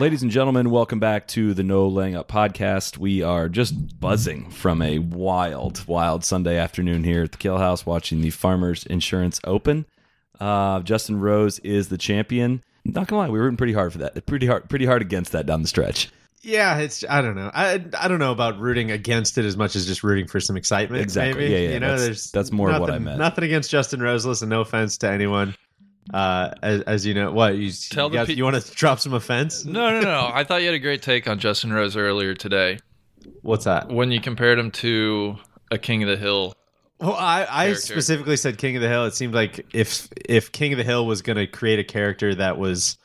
Ladies and gentlemen, welcome back to the No Laying Up podcast. We are just buzzing from a wild, wild Sunday afternoon here at the Kill House watching the Farmers Insurance Open. Uh, Justin Rose is the champion. Not gonna lie, we were rooting pretty hard for that. Pretty hard, pretty hard against that down the stretch. Yeah, it's I don't know. I I don't know about rooting against it as much as just rooting for some excitement. Exactly. Maybe. Yeah, yeah, You know, that's- there's that's more nothing, what I meant. Nothing against Justin Rose. Listen, no offense to anyone. Uh, as, as you know, what you Tell you, guys- pe- you want to drop some offense? No, no, no. I thought you had a great take on Justin Rose earlier today What's that? when you compared him to a King of the Hill. Well, I, I specifically said King of the Hill. It seemed like if if King of the Hill was going to create a character that was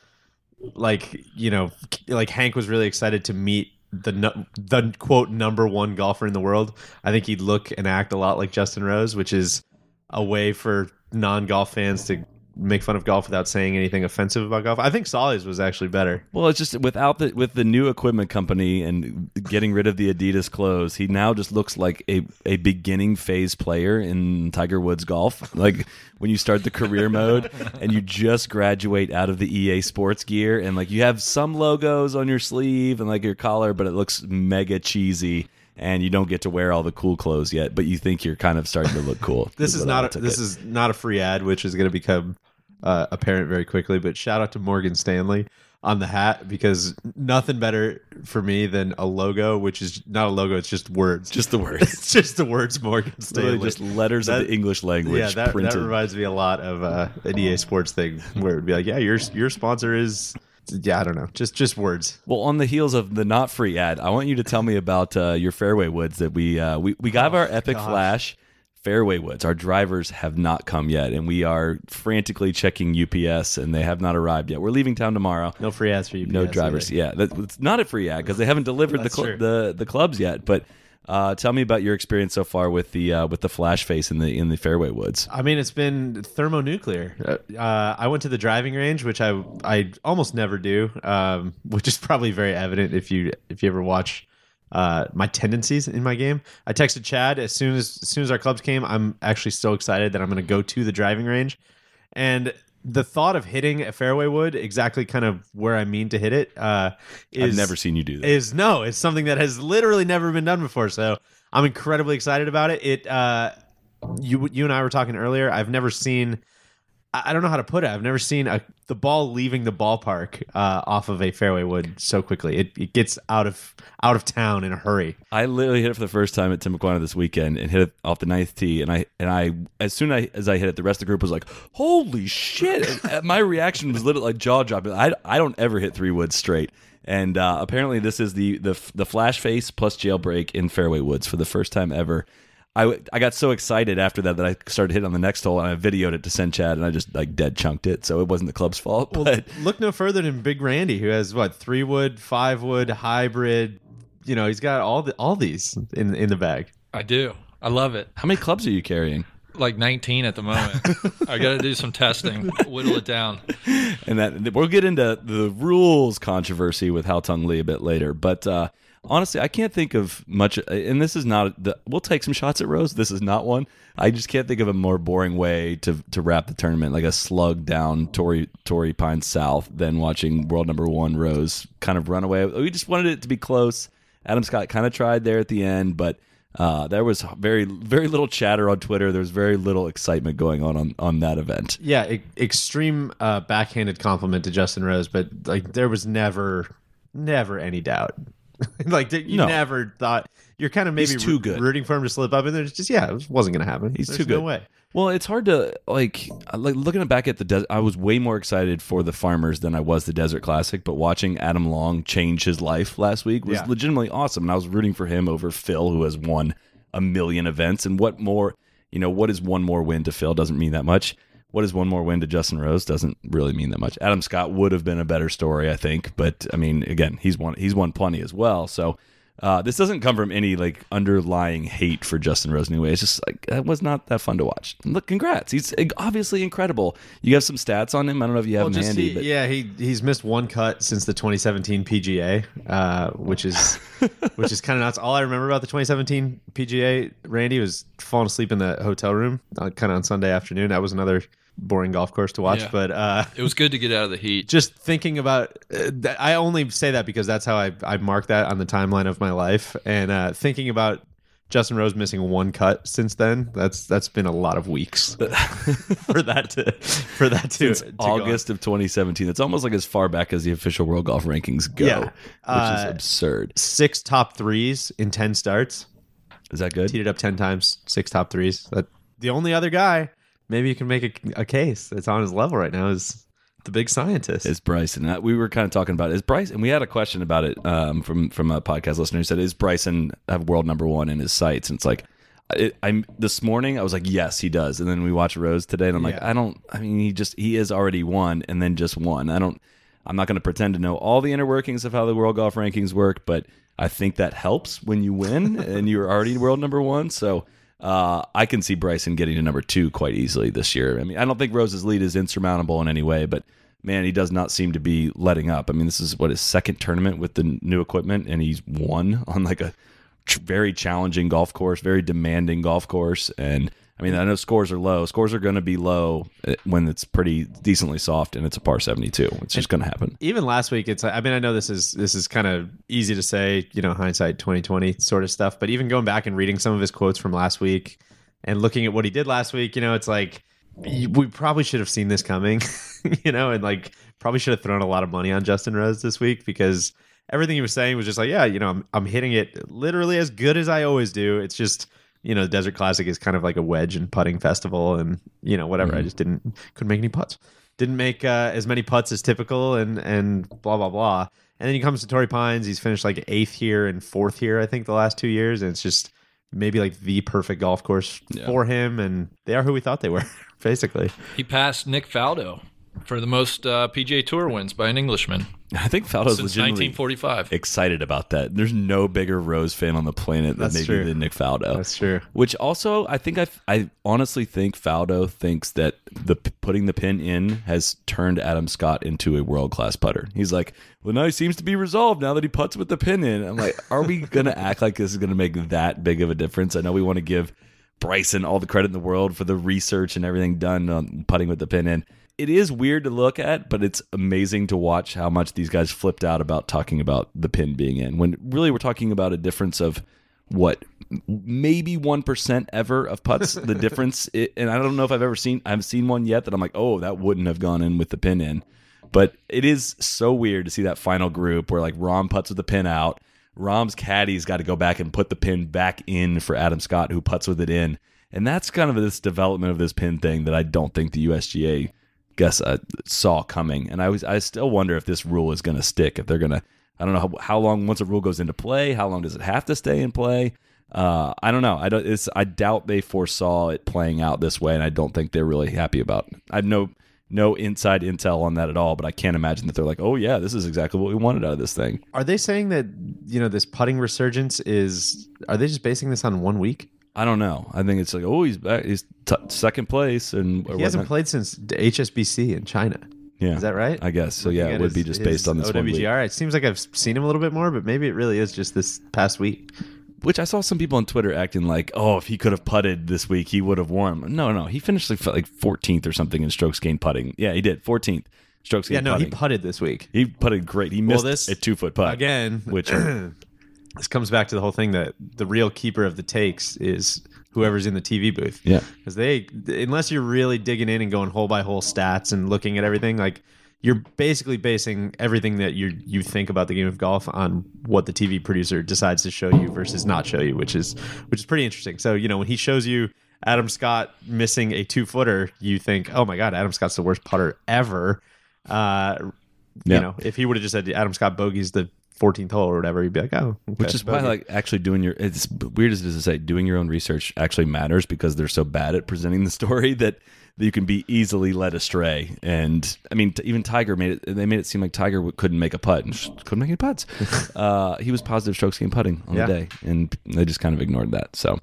like you know like Hank was really excited to meet the the quote number one golfer in the world. I think he'd look and act a lot like Justin Rose, which is a way for non golf fans to make fun of golf without saying anything offensive about golf. I think Soly's was actually better. Well, it's just without the with the new equipment company and getting rid of the Adidas clothes, he now just looks like a, a beginning phase player in Tiger Woods golf. Like when you start the career mode and you just graduate out of the EA Sports gear and like you have some logos on your sleeve and like your collar, but it looks mega cheesy. And you don't get to wear all the cool clothes yet, but you think you're kind of starting to look cool. This is not a, this it. is not a free ad, which is going to become uh, apparent very quickly. But shout out to Morgan Stanley on the hat because nothing better for me than a logo, which is not a logo; it's just words. just the words. it's just the words Morgan Literally Stanley. just letters of the English language yeah, that, that reminds me a lot of uh, an EA Sports thing where it would be like, yeah, your your sponsor is. Yeah, I don't know. Just just words. Well, on the heels of the not free ad, I want you to tell me about uh, your fairway woods that we uh, we we got our epic gosh. flash fairway woods. Our drivers have not come yet, and we are frantically checking UPS, and they have not arrived yet. We're leaving town tomorrow. No free ads for you. No drivers. Yeah, that, it's not a free ad because they haven't delivered the, cl- the the clubs yet. But uh, tell me about your experience so far with the uh, with the flash face in the in the fairway woods. I mean, it's been thermonuclear. Uh, I went to the driving range, which I I almost never do, um, which is probably very evident if you if you ever watch uh, my tendencies in my game. I texted Chad as soon as as soon as our clubs came. I'm actually so excited that I'm going to go to the driving range, and the thought of hitting a fairway wood exactly kind of where I mean to hit it uh, is I've never seen you do that. is no, it's something that has literally never been done before. So I'm incredibly excited about it. It uh, you you and I were talking earlier. I've never seen. I don't know how to put it. I've never seen a the ball leaving the ballpark uh, off of a fairway wood so quickly. It, it gets out of out of town in a hurry. I literally hit it for the first time at Timuquana this weekend and hit it off the ninth tee. And I and I as soon as I, as I hit it, the rest of the group was like, "Holy shit!" My reaction was literally like jaw dropping. I, I don't ever hit three woods straight. And uh, apparently, this is the the the flash face plus jailbreak in fairway woods for the first time ever. I, I got so excited after that that I started hitting on the next hole and I videoed it to send Chad and I just like dead chunked it. So it wasn't the club's fault. But Look no further than Big Randy, who has what three wood, five wood, hybrid. You know, he's got all the all these in in the bag. I do. I love it. how many clubs are you carrying? Like 19 at the moment. I got to do some testing, whittle it down. and that we'll get into the rules controversy with Haotong Li a bit later. But uh, honestly, I can't think of much. And this is not. The, we'll take some shots at Rose. This is not one. I just can't think of a more boring way to to wrap the tournament, like a slug down Torrey Torrey Pine South, than watching world number one Rose kind of run away. We just wanted it to be close. Adam Scott kind of tried there at the end, but. Uh, there was very very little chatter on Twitter. There was very little excitement going on on, on that event. Yeah, e- extreme uh, backhanded compliment to Justin Rose, but like there was never, never any doubt. like you No. never thought you're kind of maybe He's too good. rooting for him to slip up, and there's just yeah, it wasn't going to happen. He's There's too good. No way. Well, it's hard to like like looking back at the desert. I was way more excited for the Farmers than I was the Desert Classic. But watching Adam Long change his life last week was Yeah. legitimately awesome, and I was rooting for him over Phil, who has won a million events. And what more, you know, what is one more win to Phil? Doesn't mean that much. What is one more win to Justin Rose doesn't really mean that much. Adam Scott would have been a better story, I think, but I mean, again, he's won he's won plenty as well. So uh, this doesn't come from any like underlying hate for Justin Rose anyway. It's just like that was not that fun to watch. Look, congrats! He's obviously incredible. You have some stats on him. I don't know if you have Well, them handy, he- but yeah, he he's missed one cut since the 2017 PGA, uh, which is which is kind of nuts. All I remember about the 2017 PGA, Randy, was falling asleep in the hotel room, uh, kind of on Sunday afternoon. That was another boring golf course to watch, Yeah. but uh, It was good to get out of the heat. just thinking about uh, that, I only say that because that's how I I mark that on the timeline of my life, and uh, thinking about. Justin Rose missing one cut since then. That's that's been a lot of weeks for that to for that to, since to go. August of 2017. It's almost like as far back as the official World Golf Rankings go, Yeah. which Uh, is absurd. six top threes in 10 starts. Is that good? Teed it up 10 times, six top threes. That the only other guy, maybe you can make a, a case that's on his level right now is the big scientist. Is Bryson? Uh, We were kind of talking about is Bryson. And we had a question about it um, from from a podcast listener who said, "Is Bryson have world number one in his sights?" And it's like, it, I'm this morning. I was like, "Yes, he does." And then we watched Rose today, and I'm like, Yeah. "I don't. I mean, he just he is already one, and then just one. I don't. I'm not going to pretend to know all the inner workings of how the world golf rankings work, but I think that helps when you win and you're already world number one. So." Uh, I can see Bryson getting to number two quite easily this year. I mean, I don't think Rose's lead is insurmountable in any way, but man, he does not seem to be letting up. I mean, this is what his second tournament with the new equipment, and he's won on like a very challenging golf course, very demanding golf course. And I mean, I know scores are low. Scores are going to be low uh, when it's pretty decently soft and it's a par seventy-two. It's just going to happen. Even last week, it's. I mean, I know this is this is kind of easy to say, you know, hindsight twenty twenty sort of stuff. But even going back and reading some of his quotes from last week, and looking at what he did last week, you know, it's like we probably should have seen this coming, you know, and like probably should have thrown a lot of money on Justin Rose this week because everything he was saying was just like, yeah, you know, I'm I'm hitting it literally as good as I always do. It's just you know, the Desert Classic is kind of like a wedge and putting festival, and you know, whatever. I just didn't couldn't make any putts. Didn't make uh, as many putts as typical, and and blah blah blah. And then he comes to Torrey Pines. He's finished like eighth here and fourth here, I think, the last two years, and it's just maybe like the perfect golf course for him. And they are who we thought they were, basically. He passed Nick Faldo for the most uh, PGA Tour wins by an Englishman I think Faldo's since legitimately 1945. excited about that. There's no bigger Rose fan on the planet than That's maybe true. than Nick Faldo. That's true. Which also, I think I, I honestly think Faldo thinks that the putting the pin in has turned Adam Scott into a world class putter. He's like, well, now he seems to be resolved now that he puts with the pin in. I'm like, are we gonna act like this is gonna make that big of a difference? I know we want to give Bryson all the credit in the world for the research and everything done on putting with the pin in. It is weird to look at, but it's amazing to watch how much these guys flipped out about talking about the pin being in. When really we're talking about a difference of what maybe 1% ever of putts the difference. It, and i don't know if i've ever seen i've seen one yet that i'm like oh that wouldn't have gone in with the pin in. But it is so weird to see that final group where like Rahm puts with the pin out. Rahm's caddy's got to go back and put the pin back in for adam scott who puts with it in. And that's kind of this development of this pin thing that i don't think the usga guess I saw coming and i was i still wonder if this rule is going to stick if they're going to I don't know how, how long once a rule goes into play. How long does it have to stay in play? Uh, I don't know. I don't. It's, I doubt they foresaw it playing out this way, and I don't think they're really happy about. It. I have no no inside intel on that at all, but I can't imagine that they're like, oh yeah, this is exactly what we wanted out of this thing. Are they saying that you know this putting resurgence is? Are they just basing this on one week? I don't know. I think it's like, oh, he's back. He's t- second place, and He hasn't played since HSBC in China. Yeah, Is that right? I guess so. Looking Yeah, it would his- be just based on this one week. OWGR. It seems like I've seen him a little bit more, but maybe it really is just this past week. Which I saw some people on Twitter acting like, oh, if he could have putted this week, he would have won. No, no, he finished like like 14th or something in strokes gained putting. Yeah, he did 14th strokes gained putting. Yeah, no, putting. he putted this week. He putted great. He missed this- a two foot putt Again, which this comes back to the whole thing that the real keeper of the takes is whoever's in the TV booth. Yeah. because they unless you're really digging in and going hole by hole stats and looking at everything, like you're basically basing everything that you you think about the game of golf on what the TV producer decides to show you versus not show you, which is which is pretty interesting. So you know when he shows you Adam Scott missing a two footer, you think, oh my god, Adam Scott's the worst putter ever. Uh, Yeah. You know, if he would have just said Adam Scott bogey's the 14th hole or whatever, you'd be like, oh, okay, which is why like actually doing your it's weird as it is to say doing your own research actually matters because they're so bad at presenting the story that that you can be easily led astray. And I mean, t- even Tiger made it. They made it seem like Tiger w- couldn't make a putt and just couldn't make any putts. uh, he was positive strokes gained putting on Yeah. the day, and they just kind of ignored that. So.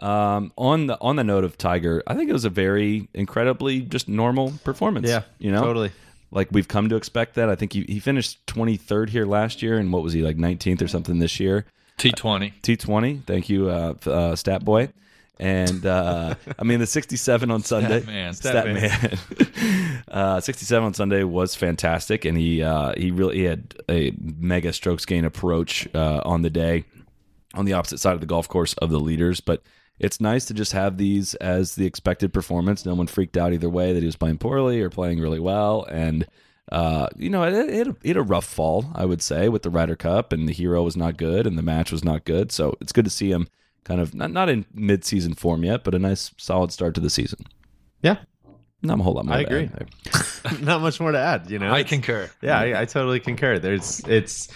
Um, on the on the note of Tiger, I think it was a very incredibly just normal performance. Yeah, you know, totally. Like we've come to expect that. I think he, he finished 23rd here last year, and what was he like 19th or something this year? T20. T20. Thank you, uh, uh, Stat Boy. And uh, I mean the 67 on Sunday. man. Stat, man. uh, 67 on Sunday was fantastic, and he uh, he really he had a mega strokes gain approach uh, on the day, on the opposite side of the golf course of the leaders. But it's nice to just have these as the expected performance. No one freaked out either way that he was playing poorly or playing really well, and. Uh, you know, it, it, it had a rough fall, I would say, with the Ryder Cup, and the hero was not good, and the match was not good. So it's good to see him kind of not, not in mid-season form yet, but a nice solid start to the season. Yeah, Not a whole lot more. I agree. not much more to add. You know, I concur. Yeah, I, I totally concur. There's it's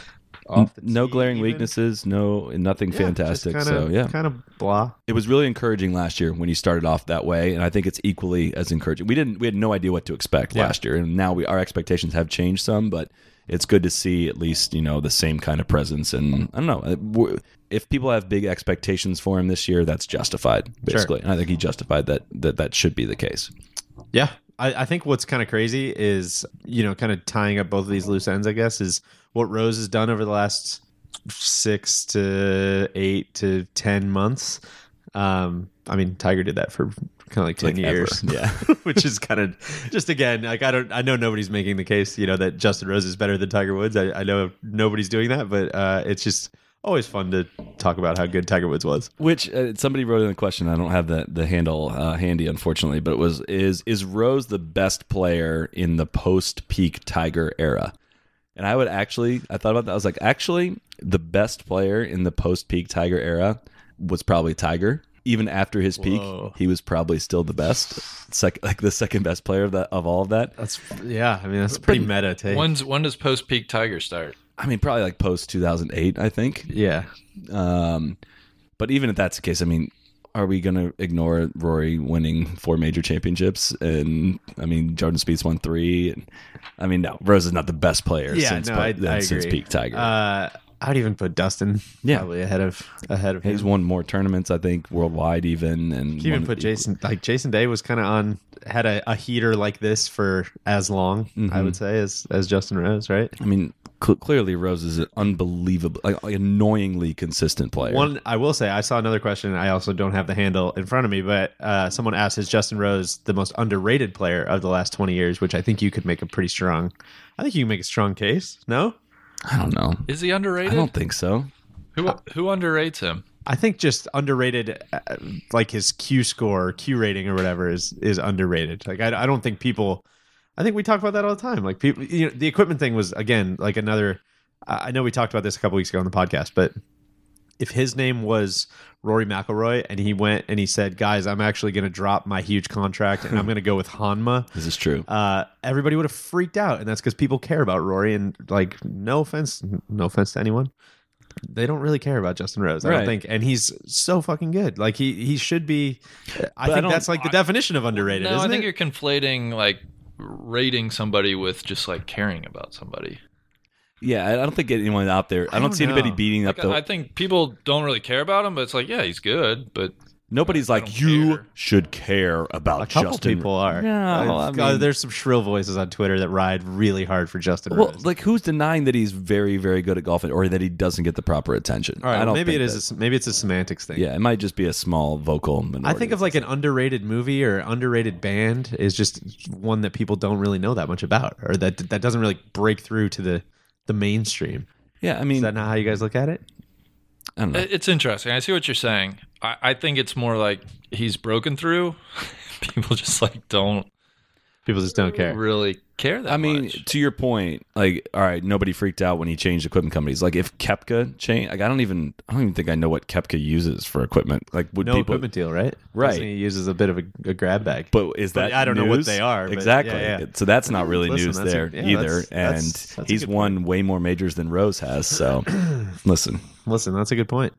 off the No tee glaring even. weaknesses, no nothing Yeah, fantastic. so kinda, yeah, kind of blah. it was really encouraging last year when he started off that way, and I think it's equally as encouraging. We didn't, we had no idea what to expect Yeah. last year, and now we our expectations have changed some, but it's good to see at least you know the same kind of presence. And I don't know uh, if people have big expectations for him this year, that's justified basically, and I think he justified that that that should be the case. Yeah. I, I think what's kind of crazy is, you know, kind of tying up both of these loose ends, I guess, is what Rose has done over the last six to eight to 10 months. Um, I mean, Tiger did that for kind of like 10 Like ever. years. Yeah. Which is kind of just again, like, I don't, I know nobody's making the case, you know, that Justin Rose is better than Tiger Woods. I, I know nobody's doing that, but uh, it's just always fun to talk about how good Tiger Woods was. Which uh, somebody wrote in the question. I don't have the the handle uh, handy, unfortunately, but it was is is Rose the best player in the post peak Tiger era? And I would actually, I thought about that. I was like, actually, the best player in the post peak Tiger era was probably Tiger. Even after his peak, Whoa. he was probably still the best, second, like the second best player of that of all of that. That's, yeah, I mean, that's a pretty meta take. When's when does post peak Tiger start? I mean, probably like post two thousand eight, I think. yeah. Um, but even if that's the case, I mean, are we going to ignore Rory winning four major championships? And I mean, Jordan Spieth won three. And I mean, no, Rose is not the best player Yeah, since, no, I, I since peak Tiger. Uh, I'd even put Dustin Yeah. probably ahead of ahead of him. He's won more tournaments, I think, worldwide even. And You even put Jason like Jason Day was kind of on had a, a heater like this for as long I would say as as Justin Rose, right? I mean, cl- clearly Rose is an unbelievable, like, like annoyingly consistent player. One, I will say, I saw another question. I also don't have the handle in front of me, but uh, someone asked, "Is Justin Rose the most underrated player of the last twenty years?" Which I think you could make a pretty strong. I think you can make a strong case. No, I don't know. Is he underrated? I don't think so. who who underrates him? I think just underrated, uh, like his Q score, Q rating, or whatever is is underrated. Like I, I don't think people. I think we talk about that all the time. Like people, you know, the equipment thing was again like another. I I know we talked about this a couple weeks ago on the podcast, but if his name was Rory McIlroy and he went and he said, "Guys, I'm actually going to drop my huge contract and I'm going to go with Honma," This is true. uh, everybody would have freaked out, and that's because people care about Rory. And like, no offense, no offense to anyone, they don't really care about Justin Rose. I Right. don't think, and he's so fucking good. Like he he should be. I I think don't- that's like the definition of underrated. No, I isn't think it? you're conflating like rating somebody with just like caring about somebody. Yeah, I I don't think anyone out there, I, I don't, don't see anybody beating up Like, the. I think people don't really care about him, but it's like, yeah, he's good, but Nobody's I like don't you care. should care about a couple Justin. people are. Yeah, Uh, well, I God, mean- there's some shrill voices on Twitter that ride really hard for Justin Well, Rose. like who's denying that he's very, very good at golf or that he doesn't get the proper attention? All right, I well, don't maybe it is. think. A, maybe it's a semantics thing. yeah, it might just be a small vocal I think of like an underrated movie or underrated band is just one that people don't really know that much about, or that that doesn't really break through to the the mainstream. yeah. I mean, Is that not how you guys look at it? I don't know. it's interesting. I see what you're saying. I, I think it's more like he's broken through. People just like don't People just don't care. really care that I mean, much. to your point, like, all right, nobody freaked out when he changed equipment companies. Like, if Koepka changed, like, I don't even, I don't even think I know what Koepka uses for equipment. Like, would No people? equipment deal, right? Right. Doesn't He uses a bit of a, a grab bag. But is But that? I don't know what they are, exactly. yeah, yeah. So that's not really Listen, news that's a- there yeah, either. that's- that's- and that's a he's good won way more majors than Rose has. So, listen, Listen, that's a good point.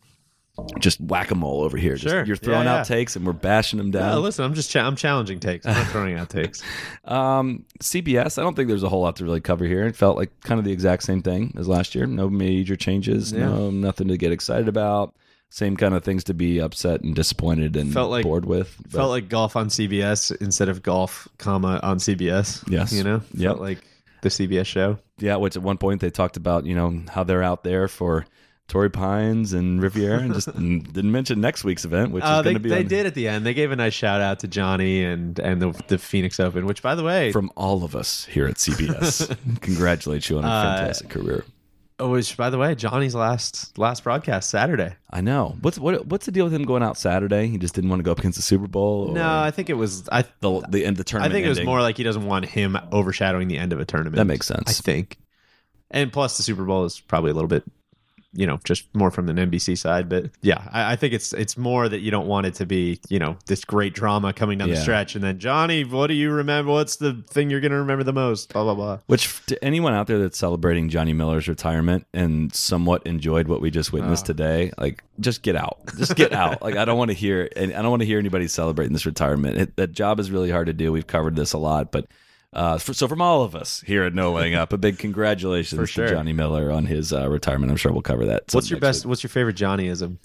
Just whack a mole over here. Just, You're throwing Yeah, out takes and we're bashing them down. No, listen, I'm just cha- I'm challenging takes. I'm not throwing out takes. Um, CBS, I don't think there's a whole lot to really cover here. It felt like kind of the exact same thing as last year. No major changes. Yeah. No, nothing to get excited about. Same kind of things to be upset and disappointed and Felt like- bored with. But- Felt like golf on CBS instead of golf, comma on CBS. Yes. you know, felt like the CBS show. yeah, which at one point they talked about, you know, how they're out there for Torrey Pines and Riviera, and just didn't mention next week's event, which is Uh, going to be they on- did at the end. They gave a nice shout out to Johnny and and the the Phoenix Open, which by the way, from all of us here at CBS. Congratulate you on a Uh, fantastic career. oh, which by the way, Johnny's last last broadcast Saturday. I know. What's what, what's the deal with him going out Saturday? He just didn't want to go up against the Super Bowl. Or No, I think it was I. the the end of the tournament. I think it was more like he doesn't want him overshadowing the end of a tournament. That makes sense. I think. And plus, the Super Bowl is probably a little bit, you know, just more from an NBC side. But yeah, I, I think it's it's more that you don't want it to be, you know, this great drama coming down the stretch, and then Johnny, what do you remember? What's the thing you're going to remember the most? Blah blah blah. Which to anyone out there that's celebrating Johnny Miller's retirement and somewhat enjoyed what we just witnessed Ah. today, like just get out, just get out. Like I don't want to hear, and I don't want to hear anybody celebrating this retirement. It, that job is really hard to do. We've covered this a lot, but. Uh, for, so from all of us here at No Laying Up, a big congratulations For sure. to Johnny Miller on his uh, retirement. I'm sure we'll cover that. What's your next best? week. What's your favorite Johnnyism?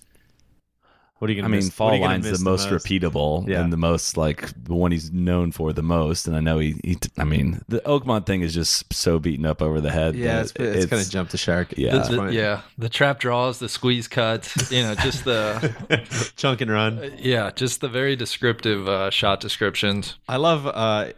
What are you going to mean, miss? what fall are you gonna line's miss the most, repeatable Yeah. and the most like the one he's known for the most. And I know he, he I mean, the Oakmont thing is just so beaten up over the head. Yeah, that it's, it's, kind of jumped the shark. Yeah. It's The- yeah, the trap draws, the squeeze cuts, you know, just the chunk and run. yeah, just the very descriptive uh, shot descriptions. I love uh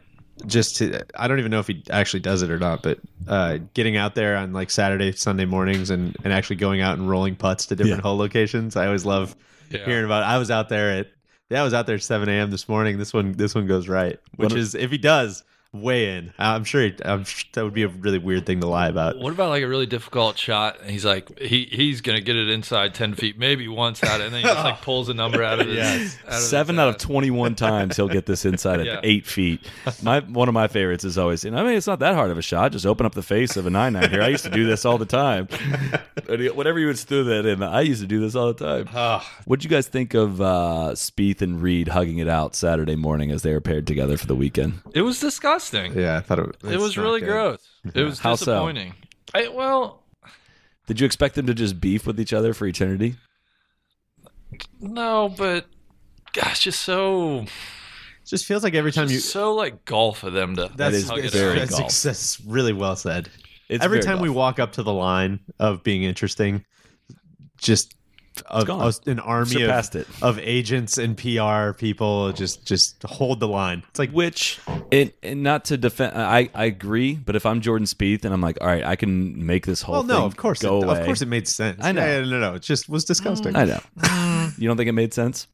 just to I don't even know if he actually does it or not, but uh getting out there on like Saturday, Sunday mornings and and actually going out and rolling putts to different Yeah. hole locations. I always love Yeah. hearing about it. I was out there at yeah, I was out there at seven AM this morning. This one this one goes right. Which What a- is if he does, way in. I'm sure he, I'm that would be a really weird thing to lie about. What about like a really difficult shot? And he's like, he he's gonna get it inside ten feet, maybe once out, and then he just like pulls a number out of his. Yes. out of his Seven out of twenty-one times he'll get this inside at Yeah. eight feet. My one of my favorites is always. And I mean, it's not that hard of a shot. Just open up the face of a nine nine here. I used to do this all the time. Whatever you would throw that in, I used to do this all the time. Ah. What'd you guys think of uh, Spieth and Reed hugging it out Saturday morning as they were paired together for the weekend? It was disgusting. Yeah, I thought it, it was really gross. It was How so? disappointing. I, well, Did you expect them to just beef with each other for eternity? no, but gosh, just so It just feels like every time you so like golf of them to that's, hug it very out. that's, golf. that's really well said. It's every very time we golf. walk up to the line of being interesting, just a, gone. an army of, it. of agents and PR people just just hold the line. It's like Which, it, and not to defend, I, I agree. But if I'm Jordan Spieth and I'm like, all right, I can make this whole well, thing no, of course, go it, away. of course, it made sense. I know. Yeah, yeah, no, no, it just was disgusting. I know. you don't think it made sense?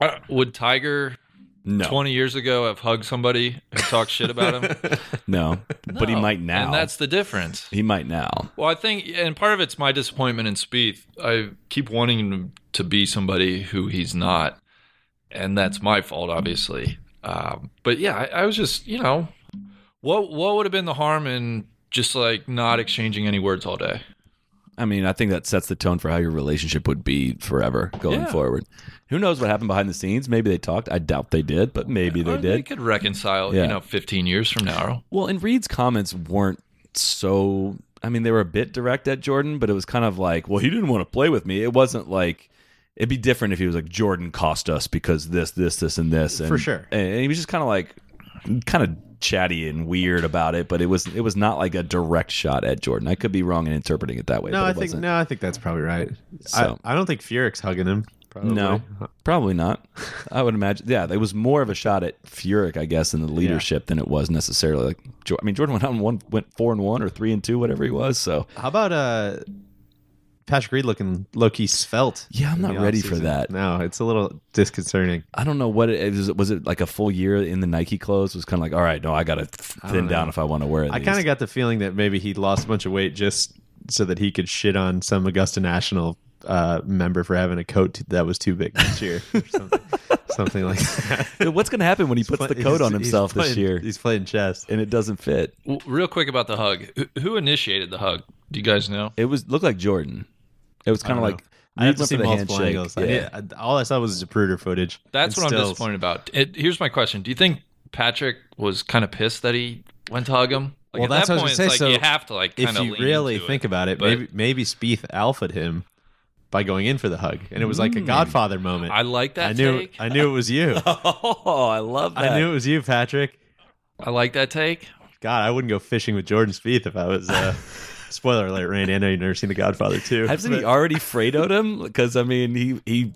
Uh, Would Tiger No, 20 years ago I've hugged somebody who talked shit about him? no. But he No. might now. And that's the difference. he might now. Well, I think, and part of it's my disappointment in Spieth. I keep wanting him to be somebody who he's not, and that's my fault, obviously. Um, but yeah, I, I was just, you know, what what would have been the harm in just like not exchanging any words all day? I mean, I think that sets the tone for how your relationship would be forever going Yeah. forward. Who knows what happened behind the scenes? Maybe they talked. I doubt they did, but maybe they Or did. They could reconcile, Yeah. you know, 15 years from now. Well, and Reed's comments weren't so. I mean, they were a bit direct at Jordan, but it was kind of like, well, he didn't want to play with me. It wasn't like. It'd be different if he was like Jordan cost us because this, this, this, and this. And, For sure. And he was just kind of like, kind of chatty and weird about it. But it was, it was not like a direct shot at Jordan. I could be wrong in interpreting it that way. no, but I it think wasn't. no, I think that's probably right. So- I, I don't think Furyk's hugging him. Probably. No, probably not. I would imagine. Yeah, it was more of a shot at Furyk, I guess, in the leadership than it was necessarily like. I mean, Jordan went out and one went four and one or three and two, whatever he was. So How about uh, Patrick Reed looking low key svelte? Yeah, I'm not the ready for that. No, it's a little disconcerting. I don't know what it was. Was it like a full year in the Nike clothes? It was kind of like, all right, no, I got to thin down if I want to wear it. I kind of got the feeling that maybe he lost a bunch of weight just so that he could shit on some Augusta National uh, member for having a coat that was too big this year, or something, something like that. What's going to happen when he puts the coat on He's- he's himself this year He's playing chess. and it doesn't fit? W- Real quick about the hug. Who, who initiated the hug? Do you guys know? It was looked like Jordan. It was kind of like I have to went see multiple handshake. angles. I Yeah. did- I- all I saw was Zapruder footage. That's and what I'm disappointed about. It, here's my question: Do you think Patrick was kind of pissed that he went to hug him? Like Well, at that's that what I point, was gonna say. like So you have to like If kind of you really think about it, but- maybe maybe Spieth alphaed him by going in for the hug, and it was like a Godfather moment. I like that I knew take. I knew it was you. Oh, I love that. I knew it was you, Patrick. I like that take. God, I wouldn't go fishing with Jordan Spieth if I was. Uh, spoiler alert, Randy. I know you've never seen The Godfather too. Hasn't he but- already Fredoed him? Because I mean, he he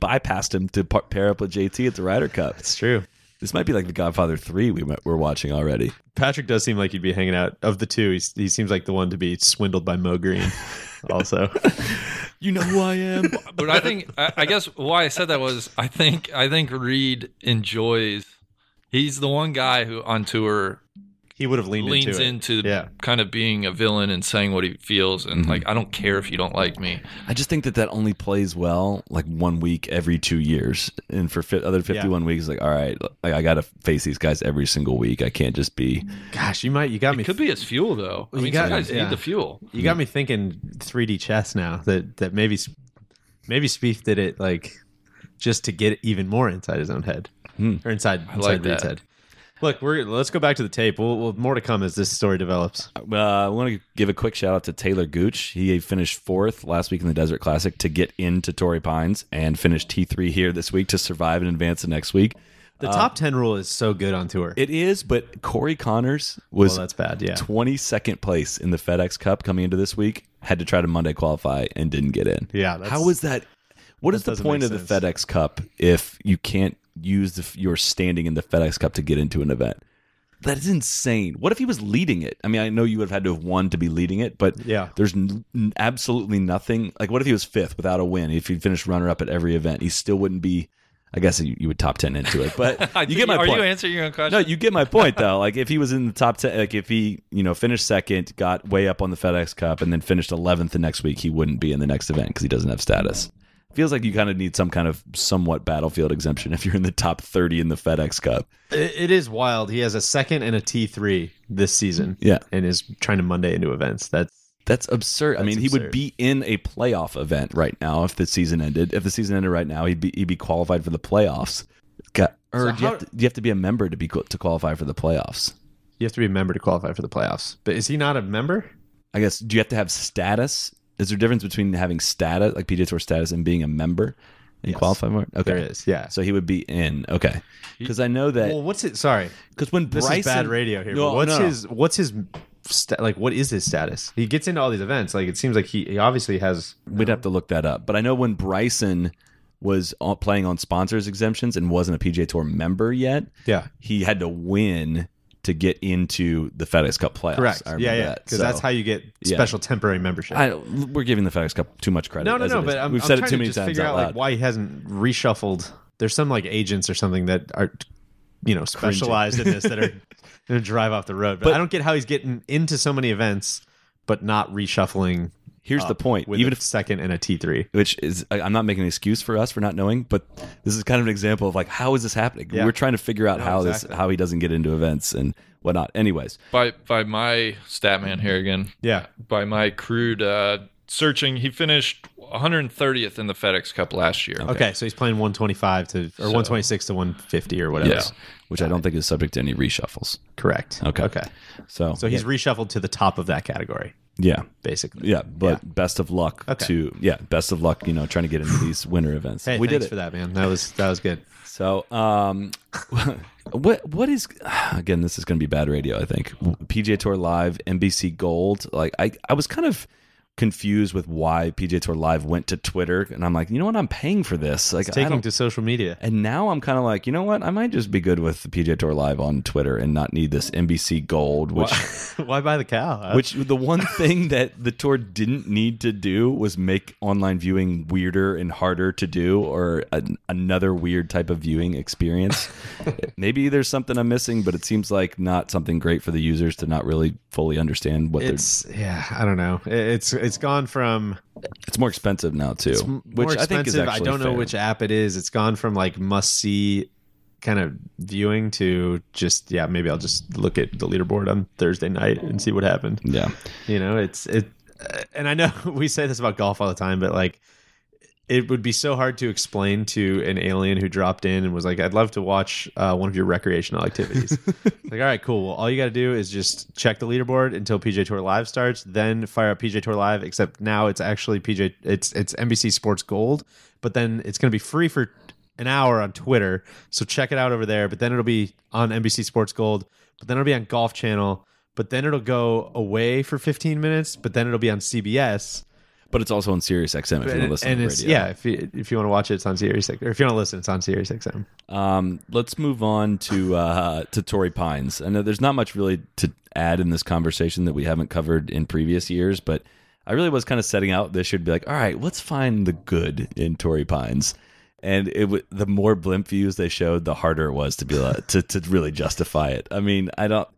bypassed him to par- pair up with JT at the Ryder Cup. It's true. This might be like the Godfather three we met, we're watching already. Patrick does seem like he'd be hanging out. Of the two, he's, he seems like the one to be swindled by Moe Greene. also, You know who I am. But I think I, I guess why I said that was I think I think Reed enjoys. He's the one guy who on tour he would have leaned leans into, it. Leans into Yeah. kind of being a villain and saying what he feels and mm-hmm. like I don't care if you don't like me. I just think that that only plays well like one week every two years, and for fi- other fifty-one weeks, like all right, like, I got to face these guys every single week. I can't just be. Gosh, you might. You got me. Could be his fuel though. I You mean, got- some guys yeah. need the fuel. You got me thinking 3D chess now. That that maybe maybe Spieth did it like just to get even more inside his own head hmm. or inside inside like Reed's head. Look, we're let's go back to the tape. We'll, we'll more to come as this story develops. Uh, I want to give a quick shout out to Taylor Gooch. He finished fourth last week in the Desert Classic to get into Torrey Pines and finished T three here this week to survive and advance the next week. The top ten rule is so good on tour. It is, but Corey Conners was well, that's bad. Yeah, 22nd place in the FedEx Cup coming into this week. Had to try to Monday qualify and didn't get in. Yeah, that's- was that? What is that the point of the. FedEx Cup if you can't use the, your standing in the FedEx Cup to get into an event? That is insane. What if he was leading it? I mean, I know you would have had to have won to be leading it, but Yeah. there's n- absolutely nothing. Like, what if he was fifth without a win? If he finished runner up at every event, he still wouldn't be. I guess you, you would top ten into it, but you get my Are point. you answering your own question? No, you get my point though. Like if he was in the top ten, like if he you know finished second, got way up on the FedEx Cup, and then finished eleventh the next week, he wouldn't be in the next event because he doesn't have status. Feels like you kind of need some kind of somewhat battlefield exemption if you're in the top thirty in the FedEx Cup. It, it is wild. He has a second and a T three this season. Yeah. and is trying to Monday into events. That's That's absurd. I mean, he would be in a playoff event right now if the season ended. If the season ended right now, he'd be he'd be qualified for the playoffs. Got, or So do, you have to, do you have to be a member to be to qualify for the playoffs? you have to be a member to qualify for the playoffs. But is he not a member? I guess do you have to have status? Is there a difference between having status, like PGA Tour status, and being a member and Yes. it? Okay, There is, yeah. So he would be in. Okay, because I know that Well, what's it? Sorry, because when this is bad radio here. No, what's no, no. his? What's his? Sta- like, what is his status? He gets into all these events. Like, it seems like he, he obviously has. We'd have to look that up. But I know when Bryson was playing on sponsors exemptions and wasn't a PGA Tour member yet, Yeah, he had to win to get into the FedEx Cup playoffs. correct. Yeah, yeah. that. Because So- that's how you get Yeah. special temporary membership. I, we're giving the FedEx Cup too much credit. no, no, no. But I'm, we've I'm said it too to many just times figure out like why he hasn't reshuffled. There's some like agents or something that are, you know, specialized in this that are going to drive off the road. But, But- I don't get how he's getting into so many events, but not reshuffling. Here's the point. With Even a if second and a T three. which is I- I'm not making an excuse for us for not knowing, but this is kind of an example of like how is this happening? Yeah. We're trying to figure out No, how exactly. this how he doesn't get into events and whatnot. Anyways, by by my stat man here again. Yeah. By my crude uh, searching, he finished 130th in the FedEx Cup last year. Okay, so he's playing 125 to or 126 to 150 or whatever. Yeah. which I don't think is subject to any reshuffles. Correct. Okay. Okay. So So he's reshuffled to the top of that category, yeah. basically. Yeah, but best of luck Okay. to yeah, best of luck, you know, trying to get into these winter events. Hey, we thanks did it. for that, man. That was that was good. So, um, what what is again? This is going to be bad radio. I think PGA Tour Live, NBC Gold. Like I, I was kind of confused with why PGA Tour Live went to Twitter, and I'm like, you know what? I'm paying for this. Like, I Taking to social media. and now I'm kind of like, you know what? I might just be good with the PGA Tour Live on Twitter and not need this NBC Gold, which. Why buy the cow? Which the one thing that the tour didn't need to do was make online viewing weirder and harder to do, or an, another weird type of viewing experience. Maybe there's something I'm missing, but it seems like not something great for the users to not really fully understand what it's yeah, I don't know. It's it's gone from. It's more expensive now too, which more I think is actually I don't know fair. which app it is. It's gone from like must see kind of viewing to just yeah, maybe I'll just look at the leaderboard on Thursday night and see what happened. Yeah, You know, it's it, uh, and I know we say this about golf all the time, but like it would be so hard to explain to an alien who dropped in and was like, "I'd love to watch uh, one of your recreational activities." like, all right, cool. Well, all you got to do is just check the leaderboard until PJ Tour Live starts, then fire up PJ Tour Live. Except now it's actually PJ. It's it's NBC Sports Gold, but then it's going to be free for an hour on Twitter. So check it out over there. But then it'll be on NBC Sports Gold. But then it'll be on Golf Channel. But then it'll go away for 15 minutes. But then it'll be on CBS. But it's also on Sirius XM if you want to listen and to it's radio. yeah, if you if you want to watch it, it's on Sirius. Or if you want to listen, it's on Sirius XM. Um, let's move on to uh, to Torrey Pines. I know there's not much really to add in this conversation that we haven't covered in previous years, but I really was kind of setting out this year to be like, all right, let's find the good in Torrey Pines. And it w- the more blimp views they showed, the harder it was to be like, to to really justify it. I mean, I don't.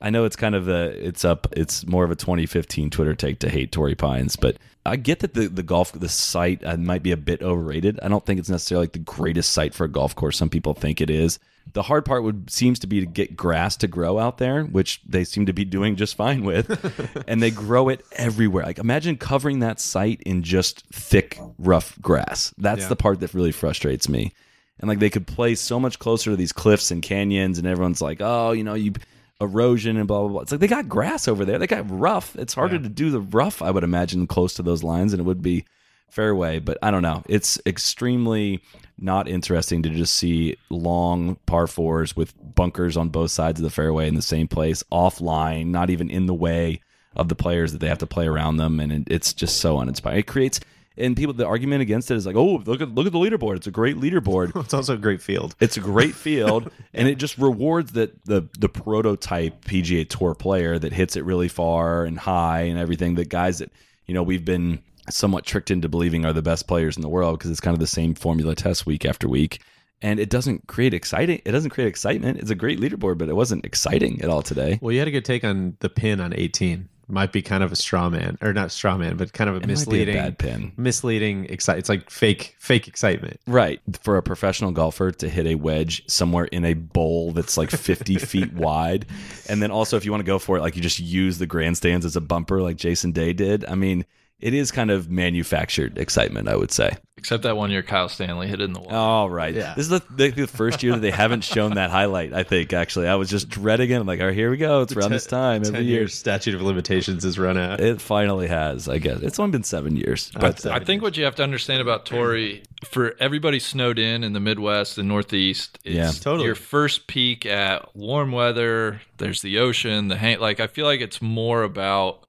I know it's kind of a it's up it's more of a 2015 Twitter take to hate Torrey Pines, but I get that the the golf the site uh, might be a bit overrated. I don't think it's necessarily like the greatest site for a golf course. Some people think it is. The hard part would seems to be to get grass to grow out there, which they seem to be doing just fine with, and they grow it everywhere. Like imagine covering that site in just thick, rough grass. That's Yeah. the part that really frustrates me. And like they could play so much closer to these cliffs and canyons, and everyone's like, oh, you know, you erosion and blah blah blah. It's like they got grass over there. They got rough. It's harder to do the rough, I would imagine, close to those lines, and it would be fairway. But I don't know. It's extremely not interesting to just see long par fours with bunkers on both sides of the fairway in the same place, offline, not even in the way of the players that they have to play around them, and it, it's just so uninspiring. It creates. And people, the argument against it is like, oh, look at look at the leaderboard. It's a great leaderboard. It's also a great field. It's a great field, and it just rewards that the the prototype PGA Tour player that hits it really far and high and everything. The guys that you know we've been somewhat tricked into believing are the best players in the world because it's kind of the same formula test week after week, and it doesn't create exciting. It doesn't create excitement. It's a great leaderboard, but it wasn't exciting at all today. Well, you had a good take on the pin on 18. Might be kind of a straw man, or not straw man, but kind of a a misleading bad pin. Misleading excite. It's like fake, fake excitement. Right. For a professional golfer to hit a wedge somewhere in a bowl that's like 50 feet wide. And then also, if you want to go for it, like you just use the grandstands as a bumper like Jason Day did. I mean, it is kind of manufactured excitement, I would say. Except that one year Kyle Stanley hit it in the wall. All right. Yeah. This is the, the, the first year that they haven't shown that highlight, I think, actually. I was just dreading it. I'm like, all right, here we go. It's around this time every 10 year. years statute of limitations is run out. It finally has, I guess. It's only been seven years. But seven I think what you have to understand about Torrey, for everybody snowed in in the Midwest and Northeast, it's Yeah. Totally. your first peak at warm weather. There's the ocean, the hang. Like I feel like it's more about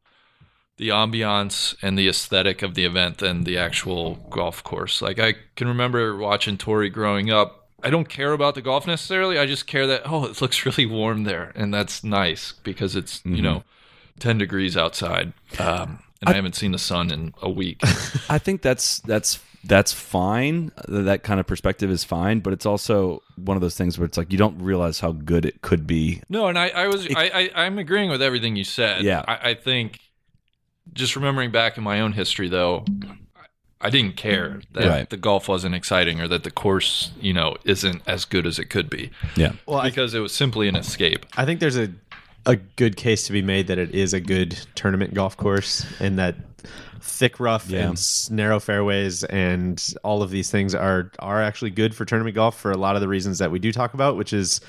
the ambiance and the aesthetic of the event than the actual golf course. Like I can remember watching Torrey growing up. I don't care about the golf necessarily. I just care that oh, it looks really warm there, and that's nice because it's you know ten degrees outside. Um, and I, haven't seen the sun in a week. I think that's that's that's fine. That kind of perspective is fine, but it's also one of those things where it's like you don't realize how good it could be. No, and I, I was I, I I'm agreeing with everything you said. Yeah. I, I think just remembering back in my own history though, I didn't care that Right. the golf wasn't exciting or that the course, you know, isn't as good as it could be. Yeah. Well, I, Because it was simply an escape. I think there's a a good case to be made that it is a good tournament golf course, and that thick rough Yeah. and narrow fairways and all of these things are are actually good for tournament golf for a lot of the reasons that we do talk about, which is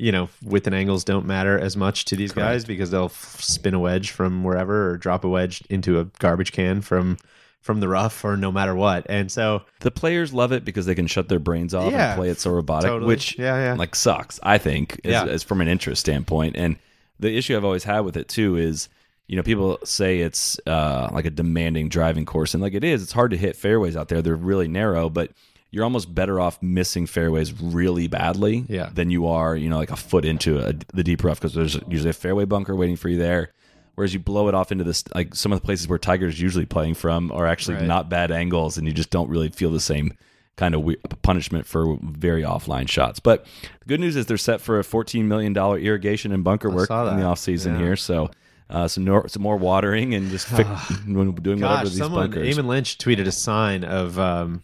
you know width and angles don't matter as much to these guys because they'll f- spin a wedge from wherever or drop a wedge into a garbage can from from the rough or no matter what, and so The players love it because they can shut their brains off Yeah, and play it so robotic, totally. which Yeah, yeah. like sucks. I think, as, Yeah. as from an interest standpoint. And the issue I've always had with it too is, you know, people say it's uh, like a demanding driving course, and like it is. It's hard to hit fairways out there; they're really narrow, but you're almost better off missing fairways really badly Yeah. than you are, you know, like a foot into a, the deep rough because there's usually a fairway bunker waiting for you there. Whereas you blow it off into this, like some of the places where Tiger's usually playing from are actually Right. not bad angles, and you just don't really feel the same kind of we- punishment for very offline shots. But the good news is they're set for a $14 million irrigation and bunker work in the offseason Yeah. here. So uh, some, nor- some more watering and just doing whatever Gosh, with these someone, bunkers. Eamon Lynch tweeted a sign of um,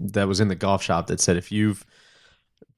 that was in the golf shop that said if you've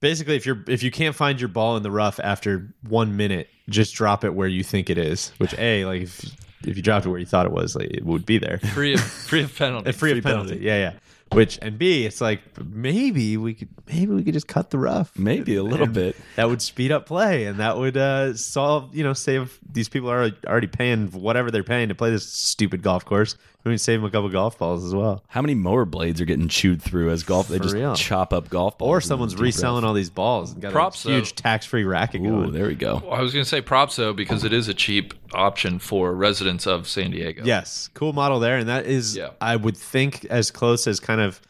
basically if you're if you can't find your ball in the rough after one minute, just drop it where you think it is. Which a like if if you dropped it where you thought it was, like it would be there. Free of free of penalty. And free, of penalty. Yeah, yeah. Which and B, it's like maybe we could maybe we could just cut the rough. Maybe a little And bit. That would speed up play, and that would uh, solve. You know, save these people are already paying whatever they're paying to play this stupid golf course. We would save them a couple golf balls as well. How many mower blades are getting chewed through as golf? They For just real. chop up golf balls. Or someone's reselling rough. all these balls and got Props, a huge though. tax-free racket Ooh, going. there we go. Well, I was going to say props though because it is a cheap option for residents of San Diego. Yes, cool model there, and that is, Yeah. I would think, as close as kind of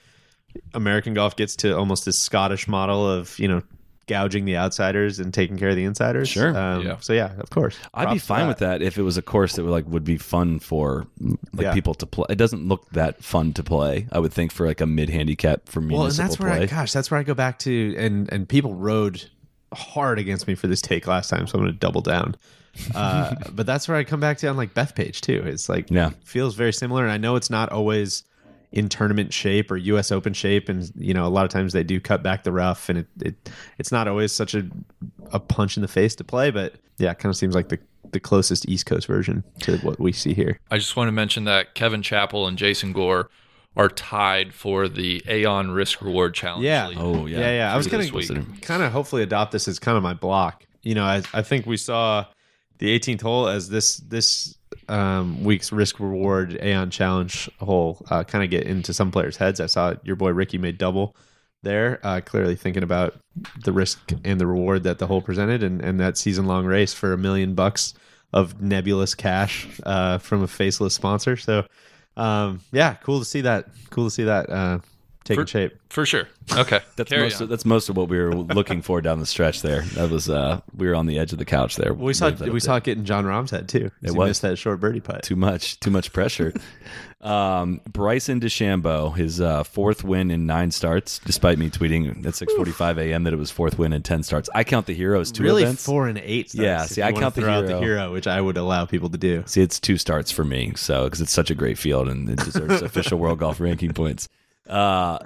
American golf gets to almost this Scottish model of you know gouging the outsiders and taking care of the insiders. Sure. Um, Yeah. So yeah, of course, I'd be fine with that if it was a course that would like would be fun for like Yeah. people to play. It doesn't look that fun to play. I would think for like a mid handicap for municipal Well, and that's where play. I, gosh, that's where I go back to, and and people rode hard against me for this take last time, so I'm going to double down. Uh, but that's where I come back to on like Bethpage too. It's like Yeah. feels very similar, and I know it's not always in tournament shape or U.S. Open shape, and you know a lot of times they do cut back the rough, and it, it it's not always such a a punch in the face to play, but yeah, it kind of seems like the the closest East Coast version to what we see here. I just want to mention that Kevin Chappell and Jason Gore are tied for the Aon Risk Reward Challenge. Yeah. League. Oh yeah, yeah, yeah. I was for gonna kind of hopefully adopt this as kind of my block. You know, I, I think we saw the 18th hole as this this um, week's risk reward Aon Challenge hole uh, kind of get into some players' heads. I saw your boy Rickie made double there, uh, clearly thinking about the risk and the reward that the hole presented, and and that season long race for a million bucks of nebulous cash uh, from a faceless sponsor. So. Um, yeah, cool to see that. Cool to see that uh, taking For- shape. For sure. Okay. That's Carry most. on. Of, that's most of what we were looking for down the stretch there. That was uh, we were on the edge of the couch there. We saw Leave we up saw it getting Jon Rahm's head too. It he was. missed that short birdie putt. too much, too much pressure. um, Bryson DeChambeau, his uh, fourth win in nine starts, despite me tweeting at 6:45 a.m. that it was fourth win in ten starts. I count the heroes two really events. four and eight. starts, Yeah, if see, I count the hero. the hero, which I would allow people to do. See, it's two starts for me, so because it's such a great field and it deserves official world golf ranking points. Uh,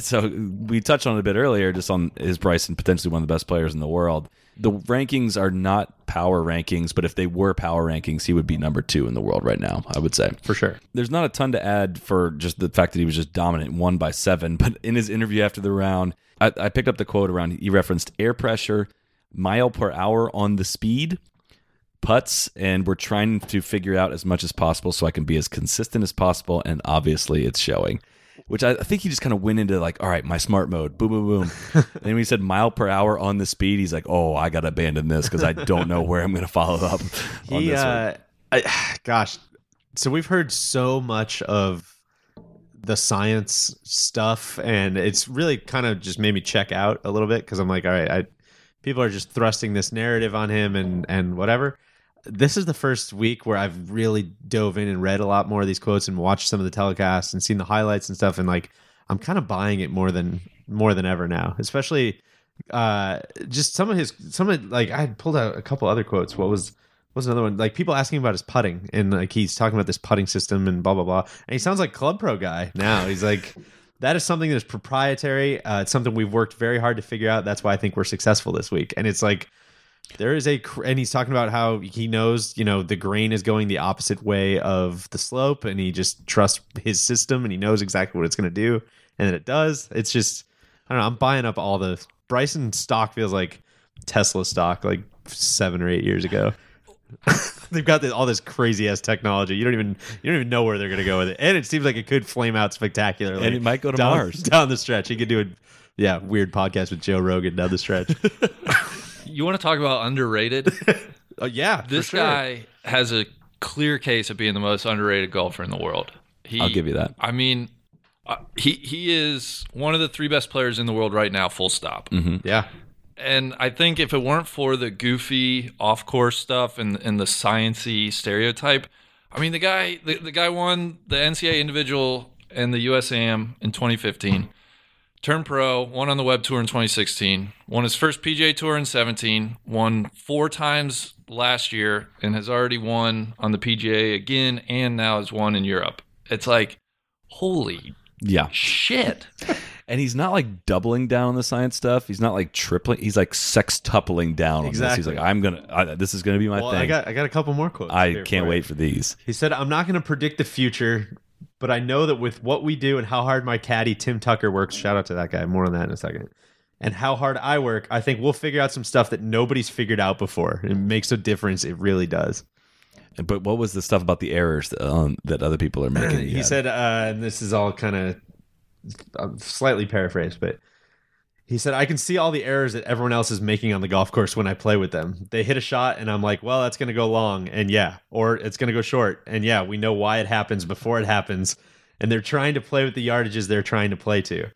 so we touched on it a bit earlier, just on is Bryson potentially one of the best players in the world. The rankings are not power rankings, but if they were power rankings, he would be number two in the world right now. I would say For sure. there's not a ton to add for just the fact that he was just dominant, one by seven. But in his interview after the round, I, I picked up the quote around. He referenced air pressure, mile per hour on the speed, putts, and we're trying to figure out as much as possible so I can be as consistent as possible. And obviously, it's showing. Which I, I think he just kind of went into like, all right, my smart mode, boom, boom, boom. and when he said mile per hour on the speed, he's like, oh, I got to abandon this because I don't know where I'm going to follow up on He, this uh, I, gosh, so we've heard so much of the science stuff, and it's really kind of just made me check out a little bit because I'm like, all right, I, people are just thrusting this narrative on him and and whatever. This is the first week where I've really dove in and read a lot more of these quotes and watched some of the telecasts and seen the highlights and stuff, and like I'm kind of buying it more than more than ever now, especially uh just some of his some of like I had pulled out a couple other quotes. What was what was another one? Like people asking about his putting and like he's talking about this putting system and blah blah blah. And he sounds like club pro guy now. He's like that is something that's proprietary. Uh, it's something we've worked very hard to figure out. That's why I think we're successful this week. And it's like there is a and he's talking about how he knows you know the grain is going the opposite way of the slope and he just trusts his system and he knows exactly what it's going to do and then it does. It's just i don't know i'm buying up all the bryson stock feels like tesla stock like seven or eight years ago. They've got this, all this crazy ass technology. You don't even you don't even know where they're going to go with it. And it seems like it could flame out spectacularly. And it might go to down, Mars. down the stretch. He could do a yeah weird podcast with joe rogan down the stretch You want to talk about underrated? Oh yeah, this sure. guy has a clear case of being the most underrated golfer in the world. He, I'll give you that. I mean, uh, he he is one of the three best players in the world right now. Full stop. Yeah, And I think if it weren't for the goofy off course stuff and and the sciency stereotype, I mean the guy the, the guy won the NCAA individual and the USAM in 2015. Turned pro, won on the web tour in 2016, won his first PGA tour in 17, won four times last year, and has already won on the PGA again, and now has won in Europe. It's like, holy Yeah. shit. And he's not like doubling down on the science stuff. He's not like tripling. He's like sextupling down on this. He's like, I'm gonna. I, this is gonna be my well, thing. I got I got a couple more quotes. I here can't for wait you. for these. He said, "I'm not going to predict the future, But I know that with what we do and how hard my caddy Tim Tucker works, shout out to that guy. More on that in a second. And how hard I work, I think we'll figure out some stuff that nobody's figured out before. It makes a difference. It really does. But what was the stuff about the errors that, um, that other people are making? he said, uh, and this is all kind of uh, slightly paraphrased, but he said, I can see all the errors that everyone else is making on the golf course when I play with them. They hit a shot, and I'm like, well, that's going to go long, and yeah, or it's going to go short, and yeah, we know why it happens before it happens, and they're trying to play with the yardages they're trying to play to.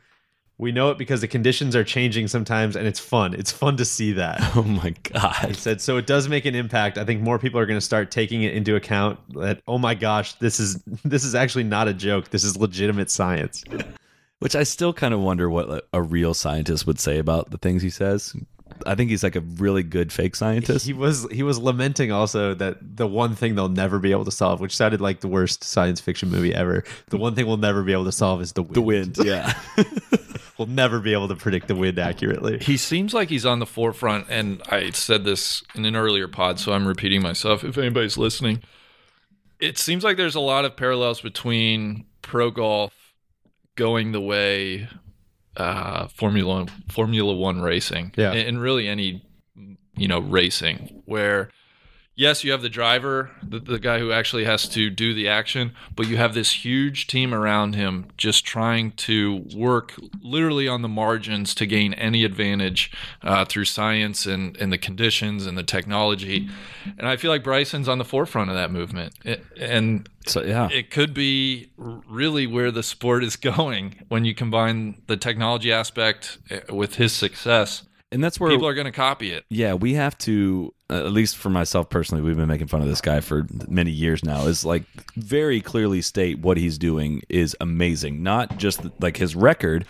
We know it because the conditions are changing sometimes, and it's fun. It's fun to see that. Oh my God. He said, so it does make an impact. I think more people are going to start taking it into account that, oh my gosh, this is this is actually not a joke. This is legitimate science. Which I still kind of wonder what a real scientist would say about the things he says. I think he's like a really good fake scientist. He was he was lamenting also that the one thing they'll never be able to solve, which sounded like the worst science fiction movie ever. The one thing we'll never be able to solve is the wind. the wind, yeah. We'll never be able to predict the wind accurately. He seems like he's on the forefront, and I said this in an earlier pod, so I'm repeating myself if anybody's listening. It seems like there's a lot of parallels between pro golf going the way uh, Formula Formula One racing, Yeah. and, and really any you know racing where yes, you have the driver, the, the guy who actually has to do the action, but you have this huge team around him just trying to work literally on the margins to gain any advantage uh, through science and, and the conditions and the technology. And I feel like Bryson's on the forefront of that movement. It- and so yeah, it could be really where the sport is going when you combine the technology aspect uh, with his success. And that's where People are going to copy it. yeah, we have to, uh, at least for myself personally, we've been making fun of this guy for many years now, is like very clearly state what he's doing is amazing. Not just like his record,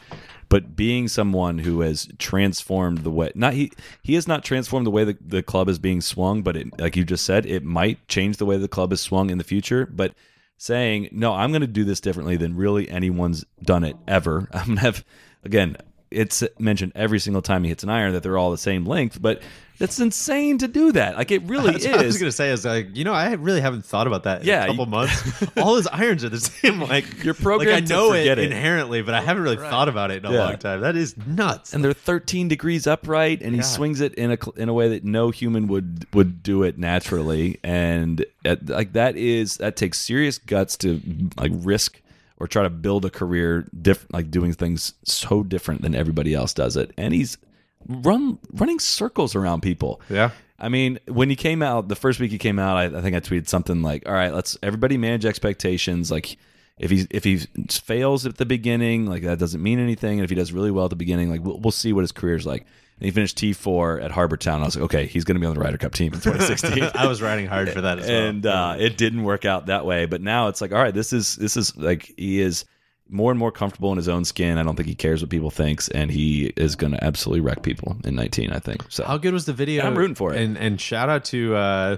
but being someone who has transformed the way, not he, he has not transformed the way the, the club is being swung, but it, like you just said, it might change the way the club is swung in the future. But saying, no, I'm going to do this differently than really anyone's done it ever. I'm going to have, again, it's mentioned every single time he hits an iron that they're all the same length, but that's insane to do that. Like it really That's what I was gonna say is like you know I really haven't thought about that in Yeah, a couple you- months. All his irons are the same. Like your program, Like I know it, it. inherently, but I haven't really thought about it in a Yeah. long time. That is nuts. and they're 13 degrees upright and he swings it in a in a way that no human would would do it naturally and uh, like that is that takes serious guts to like risk or try to build a career different like doing things so different than everybody else does it and he's run running circles around people Yeah. I mean, when he came out, the first week he came out, I, I think I tweeted something like, "All right, let's everybody manage expectations. Like, if he if he fails at the beginning, like that doesn't mean anything. And if he does really well at the beginning, like we'll, we'll see what his career's like." And he finished T four at Harbour Town. I was like, "Okay, he's going to be on the Ryder Cup team in 2016." I was riding hard for that as well. and uh, it didn't work out that way. But now it's like, all right, this is this is like he is more and more comfortable in his own skin. I don't think he cares what people thinks, and he is going to absolutely wreck people in 19. I think so. How good was the video? And I'm rooting for it. And and shout out to uh,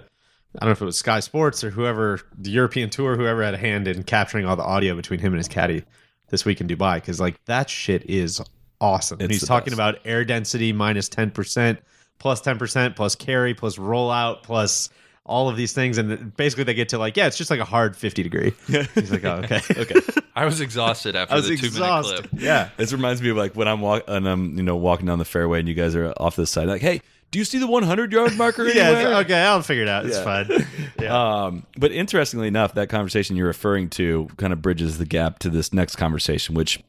I don't know if it was Sky Sports or whoever the European Tour, whoever had a hand in capturing all the audio between him and his caddy this week in Dubai, because like that shit is awesome. and he's talking best. about air density minus ten percent, plus ten percent, plus carry, plus rollout, plus all of these things, and basically they get to like yeah, it's just like a hard fifty degree. He's like, oh okay, okay. I was exhausted after I was the two minute clip. Yeah. This reminds me of like when I'm walk and I'm you know walking down the fairway and you guys are off the side like, hey, do you see the 100 yard marker Yeah, anywhere? it's- okay, I'll figure it out. It's Yeah. fine. Yeah. Um, but interestingly enough, that conversation you're referring to kind of bridges the gap to this next conversation, which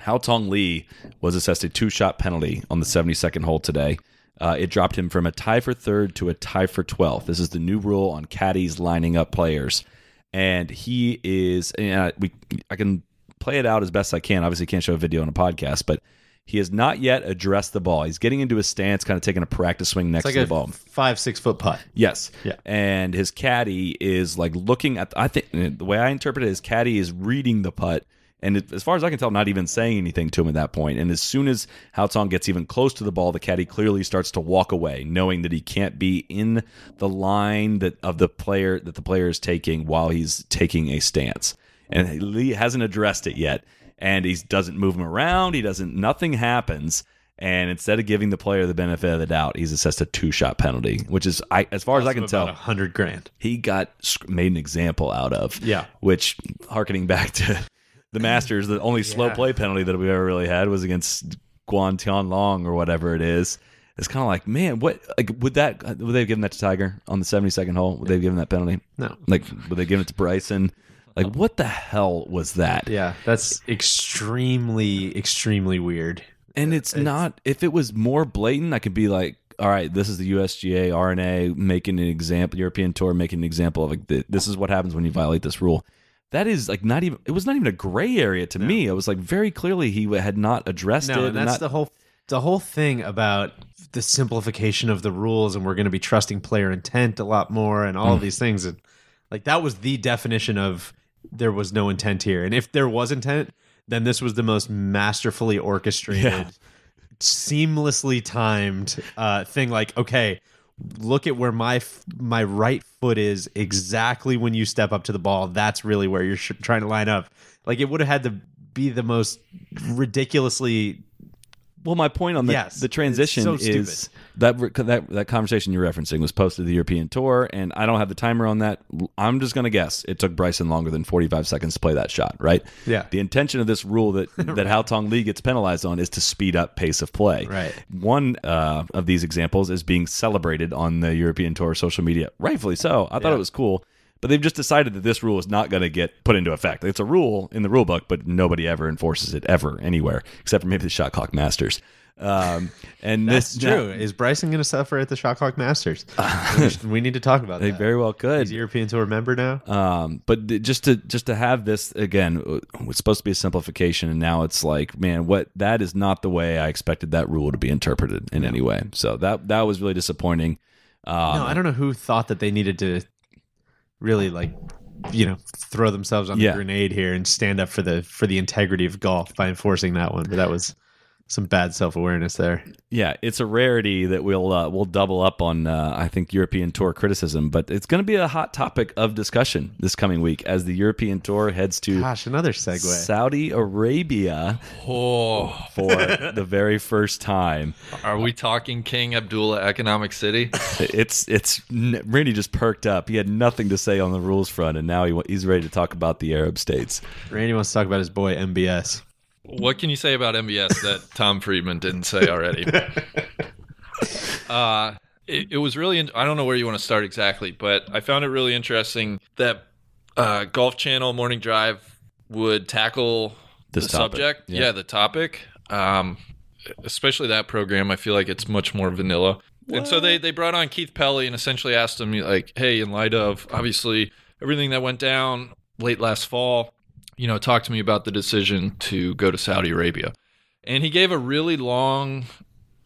Haotong Li was assessed a two shot penalty on the 72nd hole today. Uh, it dropped him from a tie for third to a tie for 12th. This is the new rule on caddies lining up players. And he is, and I- we, I can play it out as best I can. Obviously, can't show a video on a podcast, but he has not yet addressed the ball. He's getting into his stance, kind of taking a practice swing next It's to like the ball. five, six foot putt. Yes. Yeah. And his caddy is like looking at. I think eh, the way I interpret it is caddy is reading the putt, and it, as far as I can tell, not even saying anything to him at that point. And as soon as Haotong gets even close to the ball, the caddy clearly starts to walk away, knowing that he can't be in the line that of the player that the player is taking while he's taking a stance. And Li hasn't addressed it yet, and he doesn't move him around. He doesn't. Nothing happens. And instead of giving the player the benefit of the doubt, he's assessed a two shot penalty, which is, I, as far as I can tell, a hundred grand. he got made an example out of. Yeah. Which, harkening back to the Masters, the only slow play penalty that we ever really had was against Guan Tianlang or whatever it is. It's kind of like, man, what like would that would they have given that to Tiger on the seventy second hole? Would they have given that penalty? No. Like, would they give it to Bryson? Like, what the hell was that? Yeah, that's extremely, extremely weird. And it's, not. If it was more blatant, I could be like, all right, this is the USGA R&A making an example, European Tour making an example of like, this is what happens when you violate this rule. That is like not even. It was not even a gray area to me. It was like very clearly he had not addressed No, it. and that's not- the whole the whole thing about the simplification of the rules, and we're going to be trusting player intent a lot more, and all of these things. And like that was the definition of there was no intent here. And if there was intent, then this was the most masterfully orchestrated, Yeah. seamlessly timed uh, thing. Like, okay, look at where my f- my right foot is exactly when you step up to the ball. That's really where you're sh- trying to line up. Like, it would have had to be the most ridiculously Well, my point on the, Yes, the transition so is that that that conversation you're referencing was posted to the European Tour, and I don't have the timer on that. I'm just going to guess it took Bryson longer than 45 seconds to play that shot, right? Yeah. The intention of this rule that that Haotong Li gets penalized on is to speed up pace of play. Right. One uh, of these examples is being celebrated on the European Tour social media, rightfully so. I thought it was cool. But they've just decided that this rule is not going to get put into effect. It's a rule in the rule book, but nobody ever enforces it ever anywhere, except for maybe the Shot Clock Masters. Um, and That's this true. Is Bryson going to suffer at the Shot Clock Masters? we need to talk about They that. very well could. He's a European Tour member now. Um, but th- just to just to have this again, it's supposed to be a simplification, and now it's like, man, what that is not the way I expected that rule to be interpreted in any way. So that that was really disappointing. Um, no, I don't know who thought that they needed to really like, you know, throw themselves on Yeah. the grenade here and stand up for the for the integrity of golf by enforcing that one. But that was some bad self awareness there. Yeah, it's a rarity that we'll uh, we'll double up on. Uh, I think European Tour criticism, but it's going to be a hot topic of discussion this coming week as the European Tour heads to Gosh, another segue. Saudi Arabia Oh, for the very first time. are we talking King Abdullah Economic City? It's it's Randy just perked up. He had nothing to say on the rules front, and now he he's ready to talk about the Arab states. Randy wants to talk about his boy MBS. What can you say about MBS that Tom Friedman didn't say already? uh, it, it was really, in- I don't know where you want to start exactly, but I found it really interesting that uh, Golf Channel Morning Drive would tackle This the topic, subject. yeah. Yeah. the topic. Um, especially that program, I feel like it's much more vanilla. And so they, they brought on Keith Pelley and essentially asked him, like, hey, in light of obviously everything that went down late last fall, you know, talk to me about the decision to go to Saudi Arabia. And he gave a really long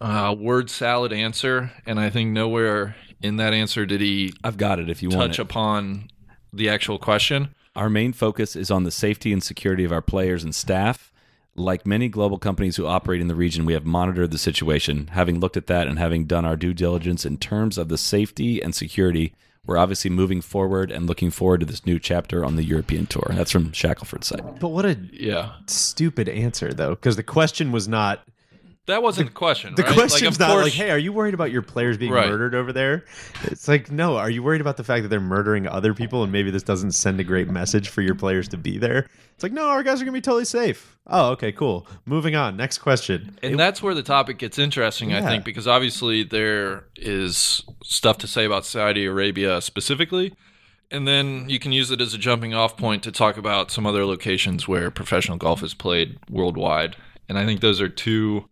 uh, word salad answer. And I think nowhere in that answer did he I've got it if you want touch upon the actual question. Our main focus is on the safety and security of our players and staff. Like many global companies who operate in the region, we have monitored the situation. Having looked at that and having done our due diligence in terms of the safety and security, we're obviously moving forward and looking forward to this new chapter on the European tour. That's from Shackelford's site. But what a Yeah. stupid answer though, because the question was not That wasn't the question. The right? question's like, of not course, like, "Hey, are you worried about your players being Right. murdered over there?" It's like, "No, are you worried about the fact that they're murdering other people and maybe this doesn't send a great message for your players to be there?" It's like, "No, our guys are going to be totally safe." Oh, okay, cool. Moving on. Next question. And that's where the topic gets interesting, I think, because obviously there is stuff to say about Saudi Arabia specifically. And then you can use it as a jumping off point to talk about some other locations where professional golf is played worldwide. And I think those are two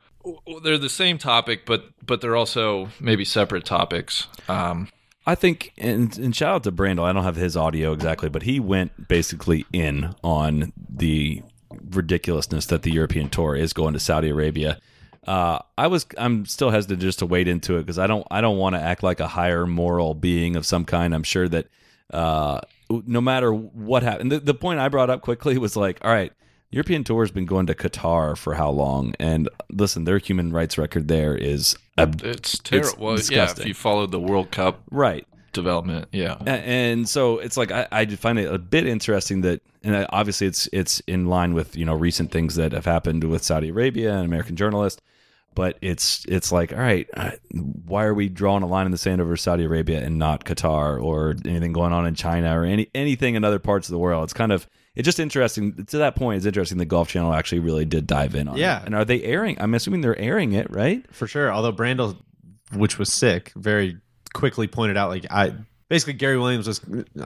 they're the same topic, but but they're also maybe separate topics. Um, I think, and, and shout out to Brandel. I don't have his audio exactly, but he went basically in on the ridiculousness that the European Tour is going to Saudi Arabia. Uh, I was, I'm still hesitant just to wade into it because I don't, I don't want to act like a higher moral being of some kind. I'm sure that uh, no matter what happened, the, the point I brought up quickly was like, all right, European Tour has been going to Qatar for how long? And listen, their human rights record there is ab- it's terrible. Well, yeah, if you followed the World Cup right. development, yeah. And so it's like I, I find it a bit interesting that, and obviously it's it's in line with you know recent things that have happened with Saudi Arabia and American journalists, but it's it's like all right why are we drawing a line in the sand over saudi arabia and not qatar or anything going on in china or any anything in other parts of the world it's kind of it's just interesting to that point it's interesting the golf channel actually really did dive in on Yeah. it and are they airing i'm assuming they're airing it right for sure. Although Brandel, which was sick, very quickly pointed out like I basically Gary Williams was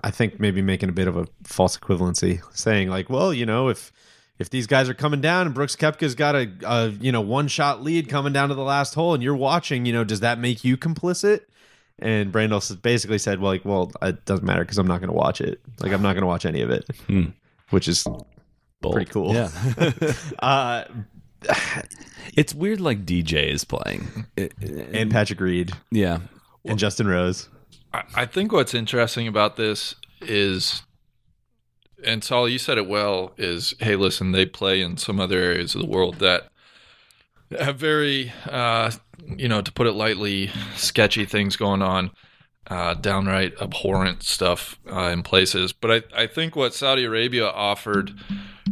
I think maybe making a bit of a false equivalency, saying like, well, you know, if if these guys are coming down and Brooks Koepka's got a, a you know one shot lead coming down to the last hole and you're watching, you know, does that make you complicit? And Brandel basically said, well, like, well, it doesn't matter because I'm not going to watch it. Like, I'm not going to watch any of it, Hmm. Which is Bold. pretty cool. yeah uh, it's weird like dj is playing It- and Patrick Reed yeah and Justin Rose. I, I think what's interesting about this is, and Saul, you said it well, is hey, listen, they play in some other areas of the world that have very, uh, you know, to put it lightly, sketchy things going on, uh, downright abhorrent stuff uh, in places. But I, I think what Saudi Arabia offered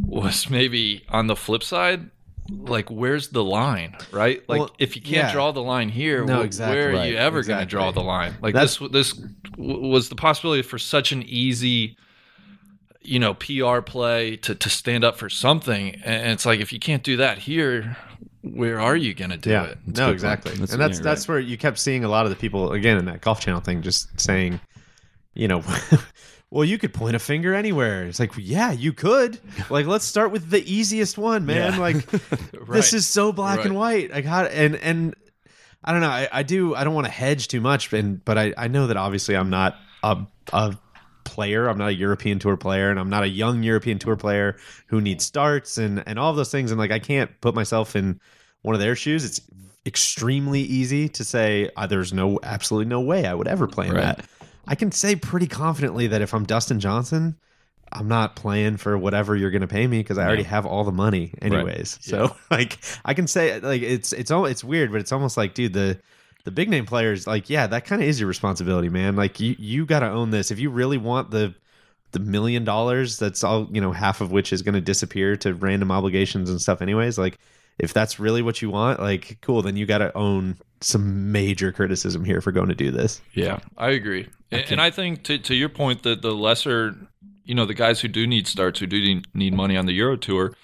was maybe on the flip side. Like, where's the line, right? Like, Well, if you can't yeah. draw the line here, No, wh- exactly. where are Right, you ever going to draw the line? Like, That's- this this w- was the possibility for such an easy you know PR play to to stand up for something and it's like if you can't do that here where are you going to do yeah, it That's no, exactly. That's- and that's yeah, that's where you kept seeing a lot of the people again in that golf channel thing, just saying, you know, well, you could point a finger anywhere. It's like, yeah, you could. Like, let's start with the easiest one, man. Yeah. Like, this is so black and white. I got and and I don't know. I, I do. I don't want to hedge too much, and but I I know that obviously I'm not a a player. I'm not a European Tour player, and I'm not a young European Tour player who needs starts and and all of those things. And like I can't put myself in one of their shoes. It's extremely easy to say uh, there's no absolutely no way I would ever play in Right. that. I can say pretty confidently that if I'm Dustin Johnson, I'm not playing for whatever you're going to pay me because I already have all the money anyways. So like I can say like it's it's all it's weird, but it's almost like dude the the big name players like yeah that kind of is your responsibility, man. Like you you got to own this if you really want the the million dollars that's all you know half of which is going to disappear to random obligations and stuff anyways like if that's really what you want like cool then you got to own some major criticism here for going to do this Yeah, I agree. And, and I think to to your point that the lesser, you know, the guys who do need starts, who do need, need money on the Euro Tour,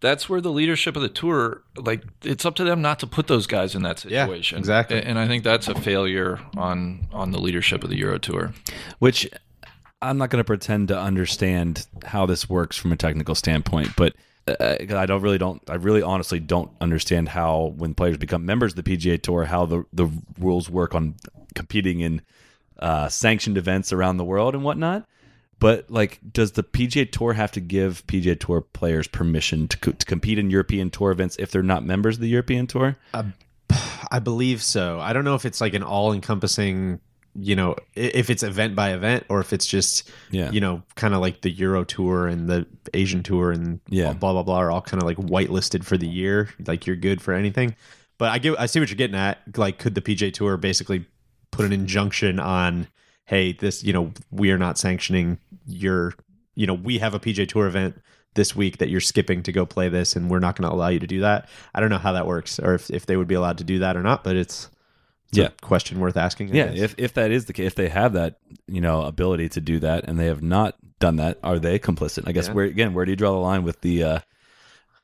that's where the leadership of the tour, like, it's up to them not to put those guys in that situation. Yeah, situation. exactly. And, and I think that's a failure on on the leadership of the Euro Tour. which I'm not going to pretend to understand how this works from a technical standpoint, but uh, 'cause I don't really don't I really honestly don't understand how when players become members of the PGA Tour how the the rules work on competing in uh, sanctioned events around the world and whatnot. But like, does the PGA Tour have to give PGA Tour players permission to, co- to compete in European Tour events if they're not members of the European Tour? Uh, I believe so. I don't know if it's like an all encompassing, you know, if it's event by event or if it's just, Yeah. you know, kind of like the Euro Tour and the Asian Tour and Yeah. blah blah blah are all kind of like whitelisted for the year. Like you're good for anything. But I get, I see what you're getting at. Like, could the PJ Tour basically put an injunction on, hey, this, you know, we are not sanctioning your, you know, we have a PJ Tour event this week that you're skipping to go play this and we're not going to allow you to do that. I don't know how that works or if, if they would be allowed to do that or not, but it's, it's Yeah. a question worth asking. I Yeah, guess. if if that is the case, if they have that you know ability to do that, and they have not done that, are they complicit? I guess Yeah. where again, where do you draw the line with the uh,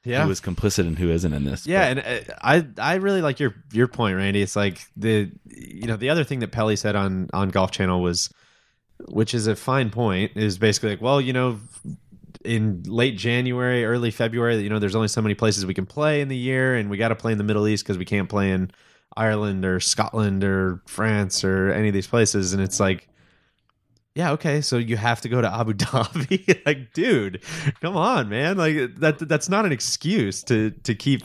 yeah. who is complicit and who isn't in this? Yeah, and uh, I I really like your your point, Randy. It's like the you know the other thing that Pelley said on on Golf Channel was, which is a fine point, is basically like, well, you know, in late January, early February, you know, there's only so many places we can play in the year, and we got to play in the Middle East because we can't play in Ireland or Scotland or France or any of these places, and it's like. Yeah, okay, so you have to go to Abu Dhabi. like, dude, come on, man. Like that that's not an excuse to to keep,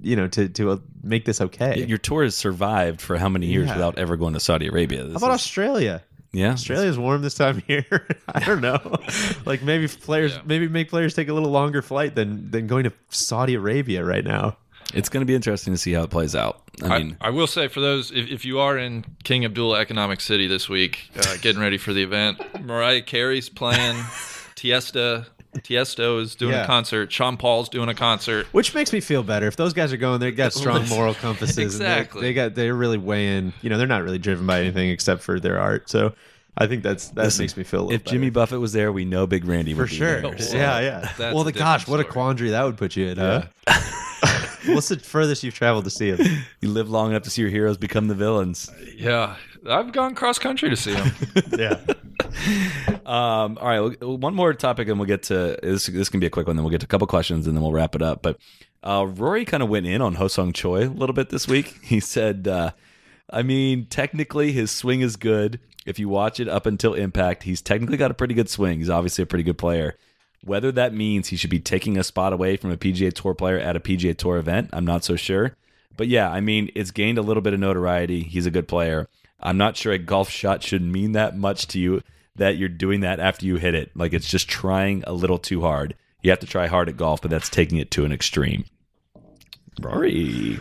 you know, to to uh, make this okay. your tour has survived for how many years Yeah. without ever going to Saudi Arabia? This How about is- Australia? yeah, Australia's warm this time of year. I don't know. like maybe players Yeah. maybe make players take a little longer flight than than going to Saudi Arabia right now. It's going to be interesting to see how it plays out. I I, mean, I will say for those, if, if you are in King Abdullah Economic City this week, uh, getting ready for the event, Mariah Carey's playing, Tiesta Tiesto is doing Yeah. a concert. Sean Paul's doing a concert. Which makes me feel better. If those guys are going, they've got strong moral compasses. and they- Exactly. they, got they're really weighing. You know, they're not really driven by anything except for their art. So, I think that's that Listen, makes me feel a little If Jimmy. Buffett was there, we know Big Randy for would be sure. there. So- yeah, yeah. that's well, the gosh, different what a quandary that would put you in, huh? What's the furthest you've traveled to see him? You live long enough to see your heroes become the villains. Yeah, I've gone cross country to see him. yeah. Um, all right, well, one more topic, and we'll get to this. This can be a quick one. Then we'll get to a couple questions, and then we'll wrap it up. But uh, Rory kind of went in on Hosung Choi a little bit this week. He said, uh, "I mean, technically, his swing is good. If you watch it up until impact, he's technically got a pretty good swing. He's obviously a pretty good player. Whether that means he should be taking a spot away from a PGA Tour player at a PGA Tour event, I'm not so sure. But yeah, I mean, it's gained a little bit of notoriety. He's a good player. I'm not sure a golf shot should mean that much to you that you're doing that after you hit it. Like it's just trying a little too hard. You have to try hard at golf, but that's taking it to an extreme. Rory.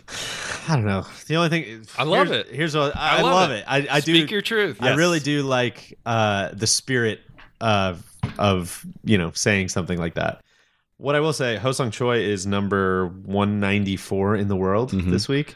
I don't know. The only thing I love here's- it. Here's what I, I love love it. it. I, I do. Speak your truth. I Yes. really do like uh, the spirit of of you know saying something like that. What I will say, Hosung Choi is number 194 in the world Mhm. this week.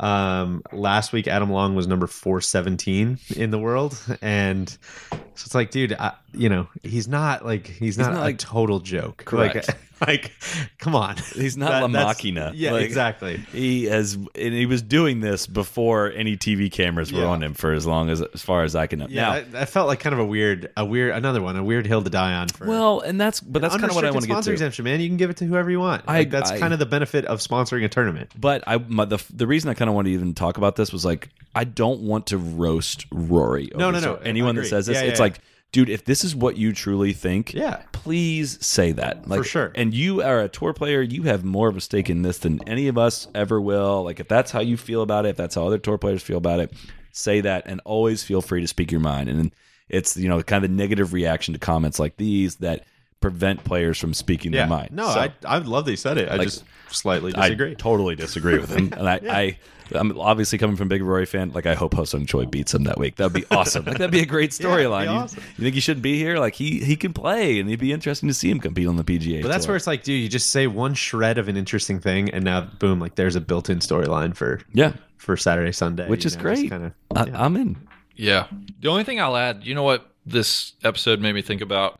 Um, last week, Adam Long was number 417 in the world, and so it's like, dude, I, you know, he's not like he's not, not a like- total joke. Correct. Like, like, come on, He's not La Machina. Yeah, Like, exactly. He has, and he was doing this before any TV cameras were Yeah. on him for as long as, as far as I can know. Yeah, now, that, that felt like kind of a weird, a weird, another one, a weird hill to die on. For well, and that's, but that's kind of what I want to get sponsor to. exemption, man. You can give it to whoever you want. I- Like, that's I- kind of the benefit of sponsoring a tournament. But I, my, the the reason I kind of want to even talk about this was like I don't want to roast Rory. No, over no, no. so- Anyone that says this, Yeah, it's like, dude, if this is what you truly think, Yeah. please say that. Like, sure. And you are a tour player. You have more of a stake in this than any of us ever will. Like, if that's how you feel about it, if that's how other tour players feel about it, say that, and always feel free to speak your mind. And it's you know kind of a negative reaction to comments like these that prevent players from speaking their mind. No, So- I, I love that you said it. I Like, just slightly disagree. I totally disagree with him, and I, I, I'm obviously coming from big Rory fan. Like, I hope Hosung Choi beats him that week. That'd be awesome. Like, that'd be a great storyline. be you, awesome. you think he shouldn't be here? Like, he he can play, and it'd be interesting to see him compete on the PGA. but that's Tour. where it's like, dude, you just say one shred of an interesting thing, and now, boom, like there's a built-in storyline for yeah, for Saturday, Sunday, which is know, great. Kinda, I, I'm in. Yeah. The only thing I'll add, you know what this episode made me think about?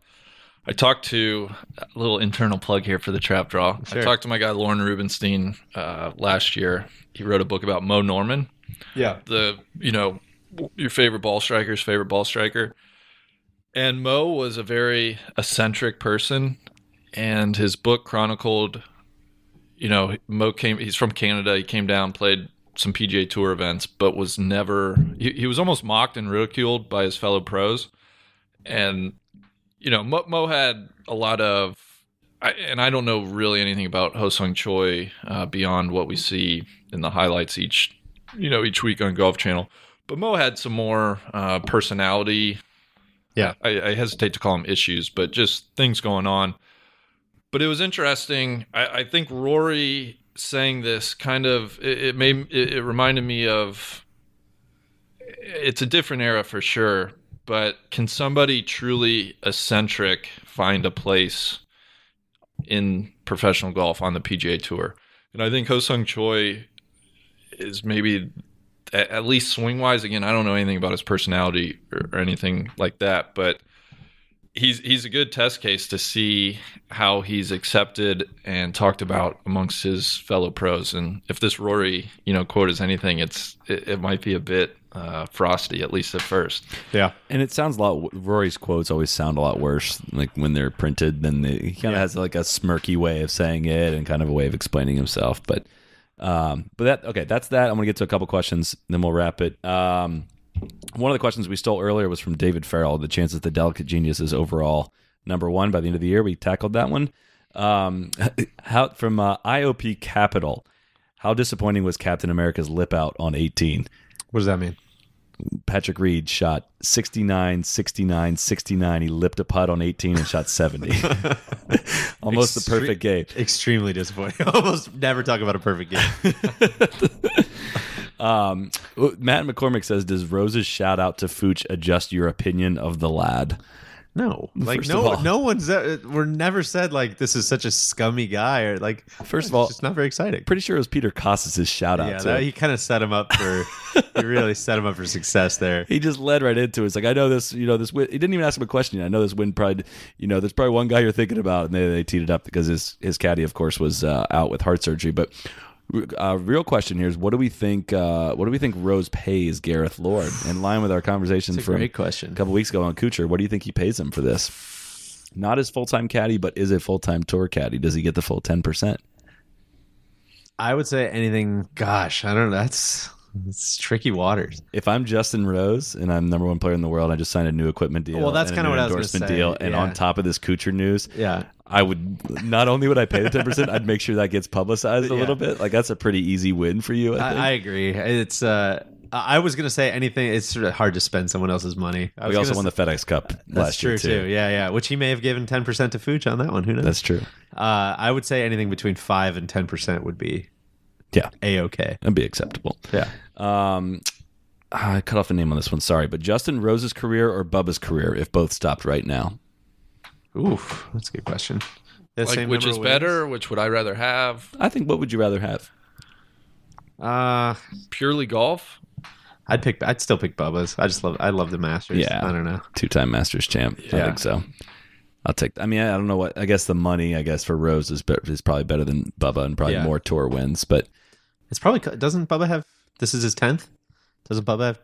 I talked to a little internal plug here for the trap draw. I talked to my guy Lorne Rubenstein uh, last year. He wrote a book about Moe Norman, yeah, the you know your favorite ball striker's favorite ball striker. And Moe was a very eccentric person, and his book chronicled. You know, Moe came. He's from Canada. He came down, played some PGA Tour events, but was never. He, he was almost mocked and ridiculed by his fellow pros, and you know, Moe, Moe had a lot of. I, and I don't know really anything about Ho Sung Choi uh, beyond what we see in the highlights each, you know, each week on Golf Channel. But Moe had some more uh, personality. Yeah. I, I hesitate to call them issues, but just things going on. But it was interesting. I, I think Rory saying this kind of it, it made it, it reminded me of. It's a different era for sure, but can somebody truly eccentric find a place in professional golf on the PGA Tour? And I think Ho Sung Choi is maybe at, least swing wise. Again, I don't know anything about his personality or, or anything like that, but he's he's a good test case to see how he's accepted and talked about amongst his fellow pros. And if this Rory, you know, quote is anything, it's it, it might be a bit uh, frosty at least at first. yeah. And it sounds a lot. Rory's quotes always sound a lot worse, like when they're printed. Than they, he kind of Yeah. has like a smirky way of saying it and kind of a way of explaining himself. But, um, but that okay, that's that. I'm gonna get to a couple questions, then we'll wrap it. Um, one of the questions we stole earlier was from David Farrell. The chances the Delicate Genius is overall number one by the end of the year. We tackled that one. Um, how from uh, IOP Capital. How disappointing was Captain America's lip out on 18? What does that mean? Patrick Reed shot 69, 69, 69. He lipped a putt on 18 and shot 70. Almost the perfect game. Extremely disappointing. Almost never talk about a perfect game. Um, Matt McCormick says, Does Rose's shout out to Fooch adjust your opinion of the lad? No, like First no, no one's. Uh, we're never said like this is such a scummy guy or like. First of it's all, just not very exciting. Pretty sure it was Peter Kostis' shout out Yeah, that, he kind of set him up for. he really set him up for success there. he just led right into it. It's like I know this, you know, this. Win, he didn't even ask him a question. I know this win probably, you know, there's probably one guy you're thinking about, and they, they teed it up because his his caddy, of course, was uh, out with heart surgery. But uh, real question here is, what do we think? Uh, what do we think Rose pays Gareth Lord in line with our conversation It's a from great question. a couple weeks ago on Kuchar? What do you think he pays him for this? Not his full time caddy, but is a full time tour caddy. Does he get the full ten percent? I would say anything. Gosh, I don't know. That's it's tricky waters. If I'm Justin Rose and I'm number one player in the world, I just signed a new equipment deal. Well, that's kinda new what I was gonna endorsement say, deal. And yeah. on top of this Kuchar news, Yeah, I would not only would I pay the ten percent, I'd make sure that gets publicized a Yeah. little bit. Like that's a pretty easy win for you. I think. I, I agree. It's. uh I was gonna say anything. It's sort of hard to spend someone else's money. I we also won say- the FedEx Cup That's last true year too. Yeah, yeah. Which he may have given ten percent to Fooch on that one. Who knows? That's true. Uh, I would say anything between five and ten percent would be Yeah, a okay. that'd be acceptable. Yeah. Um, I cut off the name on this one. Sorry, but Justin Rose's career or Bubba's career, if both stopped right now. Oof, that's a good question. The Like same which is wins? better? Which would I rather have? I think. What would you rather have? Uh, Purely golf? I'd pick. I'd still pick Bubba's. I just love. I love the Masters. Yeah. I don't know. Two-time Masters champ. Yeah. I Yeah. think so. I'll take. I mean, I don't know what. I guess the money. I guess for Rose is be- is probably better than Bubba and probably Yeah. more tour wins. But It's probably doesn't Bubba have. This is his tenth. Doesn't Bubba have?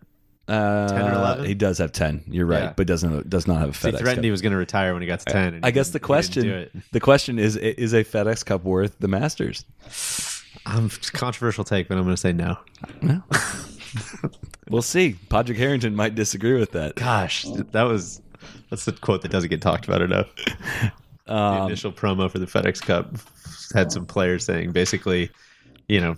uh, 10 or 11? he does have ten. You're right, Yeah. but doesn't does not have a He threatened Cup. he was going to retire when he got to ten. and I guess the didn't- he didn't do question the question is is a FedEx Cup worth the Masters? I'm controversial take, but I'm going to say no. No. We'll see. Patrick Harrington might disagree with that. Gosh, that was that's the quote that doesn't get talked about enough. the Um, initial promo for the FedEx Cup had some players saying basically, you know,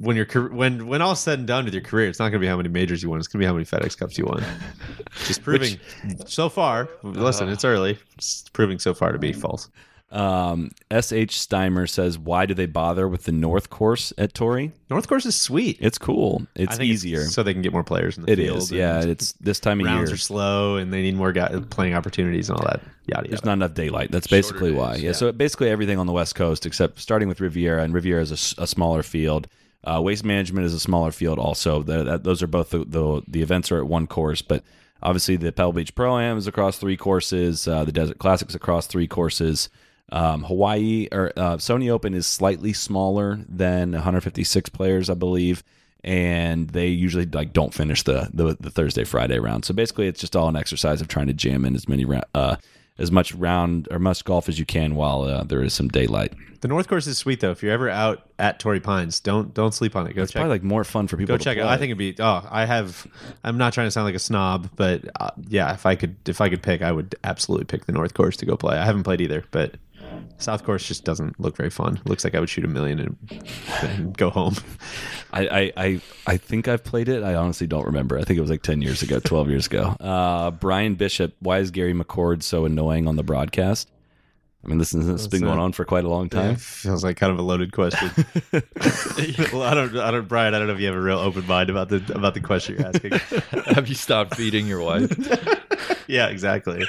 when your when when all's said and done with your career, it's not going to be how many majors you won. It's going to be how many FedEx Cups you won. Just proving so far. Listen, it's early. It's proving so far to be false. um, S.H. Steimer says, "Why do they bother with the North Course at Torrey? North Course is sweet. It's cool. It's easier. so they can get more players in the It field. is. Yeah, it's this time of rounds year. are slow, and they need more guy, playing opportunities and all that. Yada There's yada. not enough daylight. That's basically Shorter why. days, Yeah, So basically everything on the West Coast, except starting with Riviera, and Riviera is a smaller field. Uh, waste management is a smaller field. Also, the, that, those are both the, the the events are at one course, but obviously the Pebble Beach Pro Am is across three courses. Uh, the Desert Classics across three courses. Um, Hawaii or uh, Sony Open is slightly smaller than 156 players, I believe, and they usually like don't finish the the, the Thursday Friday round. So basically, it's just all an exercise of trying to jam in as many uh, as much round or much golf as you can while uh, there is some daylight. The North Course is sweet though. If you're ever out at Torrey Pines, don't don't sleep on it. Go It's check. probably like more fun for people. go check it. play. out. I think it'd be. Oh, I have. I'm not trying to sound like a snob, but uh, yeah, if I could, if I could pick, I would absolutely pick the North Course to go play. I haven't played either, but South Course just doesn't look very fun. It looks like I would shoot a million and, and go home. I, I, I, I think I've played it. I honestly don't remember. I think it was like 10 years ago, 12 years ago. Uh, Brian Bishop, why is Gary McCord so annoying on the broadcast? I mean, this, has been That's going on for quite a long time. feels like kind of a loaded question. well, I don't, I don't, Brian. I don't know if you have a real open mind about the about the question you're asking. Have you stopped feeding your wife? yeah, exactly.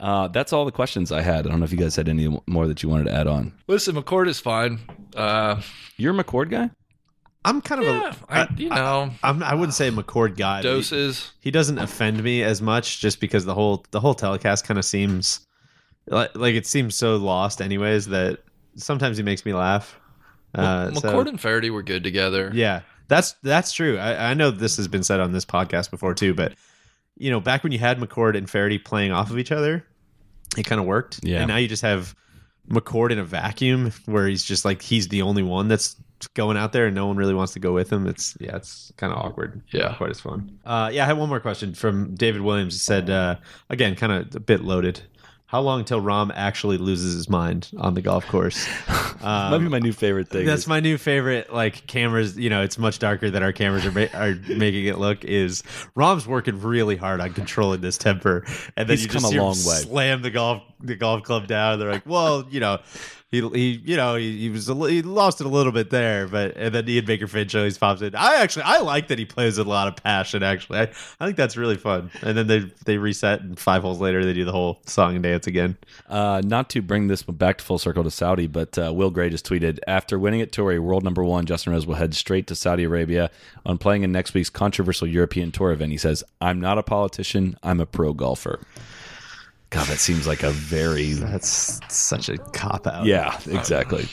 Uh, that's all the questions I had. I don't know if you guys had any more that you wanted to add on. Listen, McCord is fine. Uh, You're a McCord guy? I'm kind of yeah, a. I, you know, I'm, I wouldn't say McCord guy. but he- doses. he doesn't offend me as much just because the whole the whole telecast kind of seems like, like it seems so lost anyways that sometimes he makes me laugh uh, so- McCord and Feherty were good together. yeah that's that's true I, I know this has been said on this podcast before too but you know back when you had mccord and Feherty playing off of each other it kind of worked. Yeah. and now you just have mccord in a vacuum where he's just like he's the only one that's going out there and no one really wants to go with him. It's yeah it's kind of awkward. Yeah. Quite as fun. Uh yeah i had one more question from david williams. He said uh again kind of a bit loaded how long until Rahm actually loses his mind on the golf course um, Might be my new favorite thing. that's is- my new favorite. Like cameras, you know, it's much darker than our cameras are ma- are making it look. Is Rahm's working really hard on controlling this temper, and then He's you just come a long way. slam the golf the golf club down. They're like, well, you know, he, he you know he, he was a, he lost it a little bit there, but and then Ian Baker Finch always pops in. I actually I like that he plays with a lot of passion. Actually, I, I think that's really fun. And then they they reset, and five holes later they do the whole song and dance again. Uh, not to bring this back to full circle to Saudi, but uh, Will Gray just tweeted after winning at Torrey, world number one, Justin Rose will head straight to Saudi Arabia on playing in next week's controversial European Tour event. He says, "I'm not a politician. I'm a pro golfer." God, that seems like a very That's such a cop out. yeah, exactly.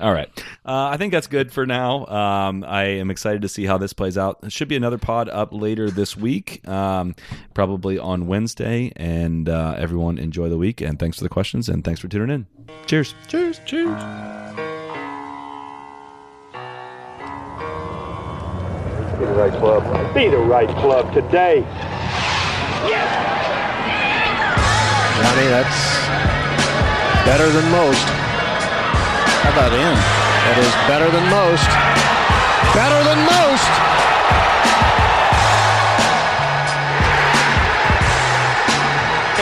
All right. Uh, I think that's good for now. Um, I am excited to see how this plays out. There should be another pod up later this week, um, probably on Wednesday. And uh, everyone enjoy the week. And thanks for the questions. And thanks for tuning in. Cheers. Cheers. Cheers. Be the right club. Be the right club today. 20. That's better than most. How about in? That is better than most. Better than most.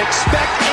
Expect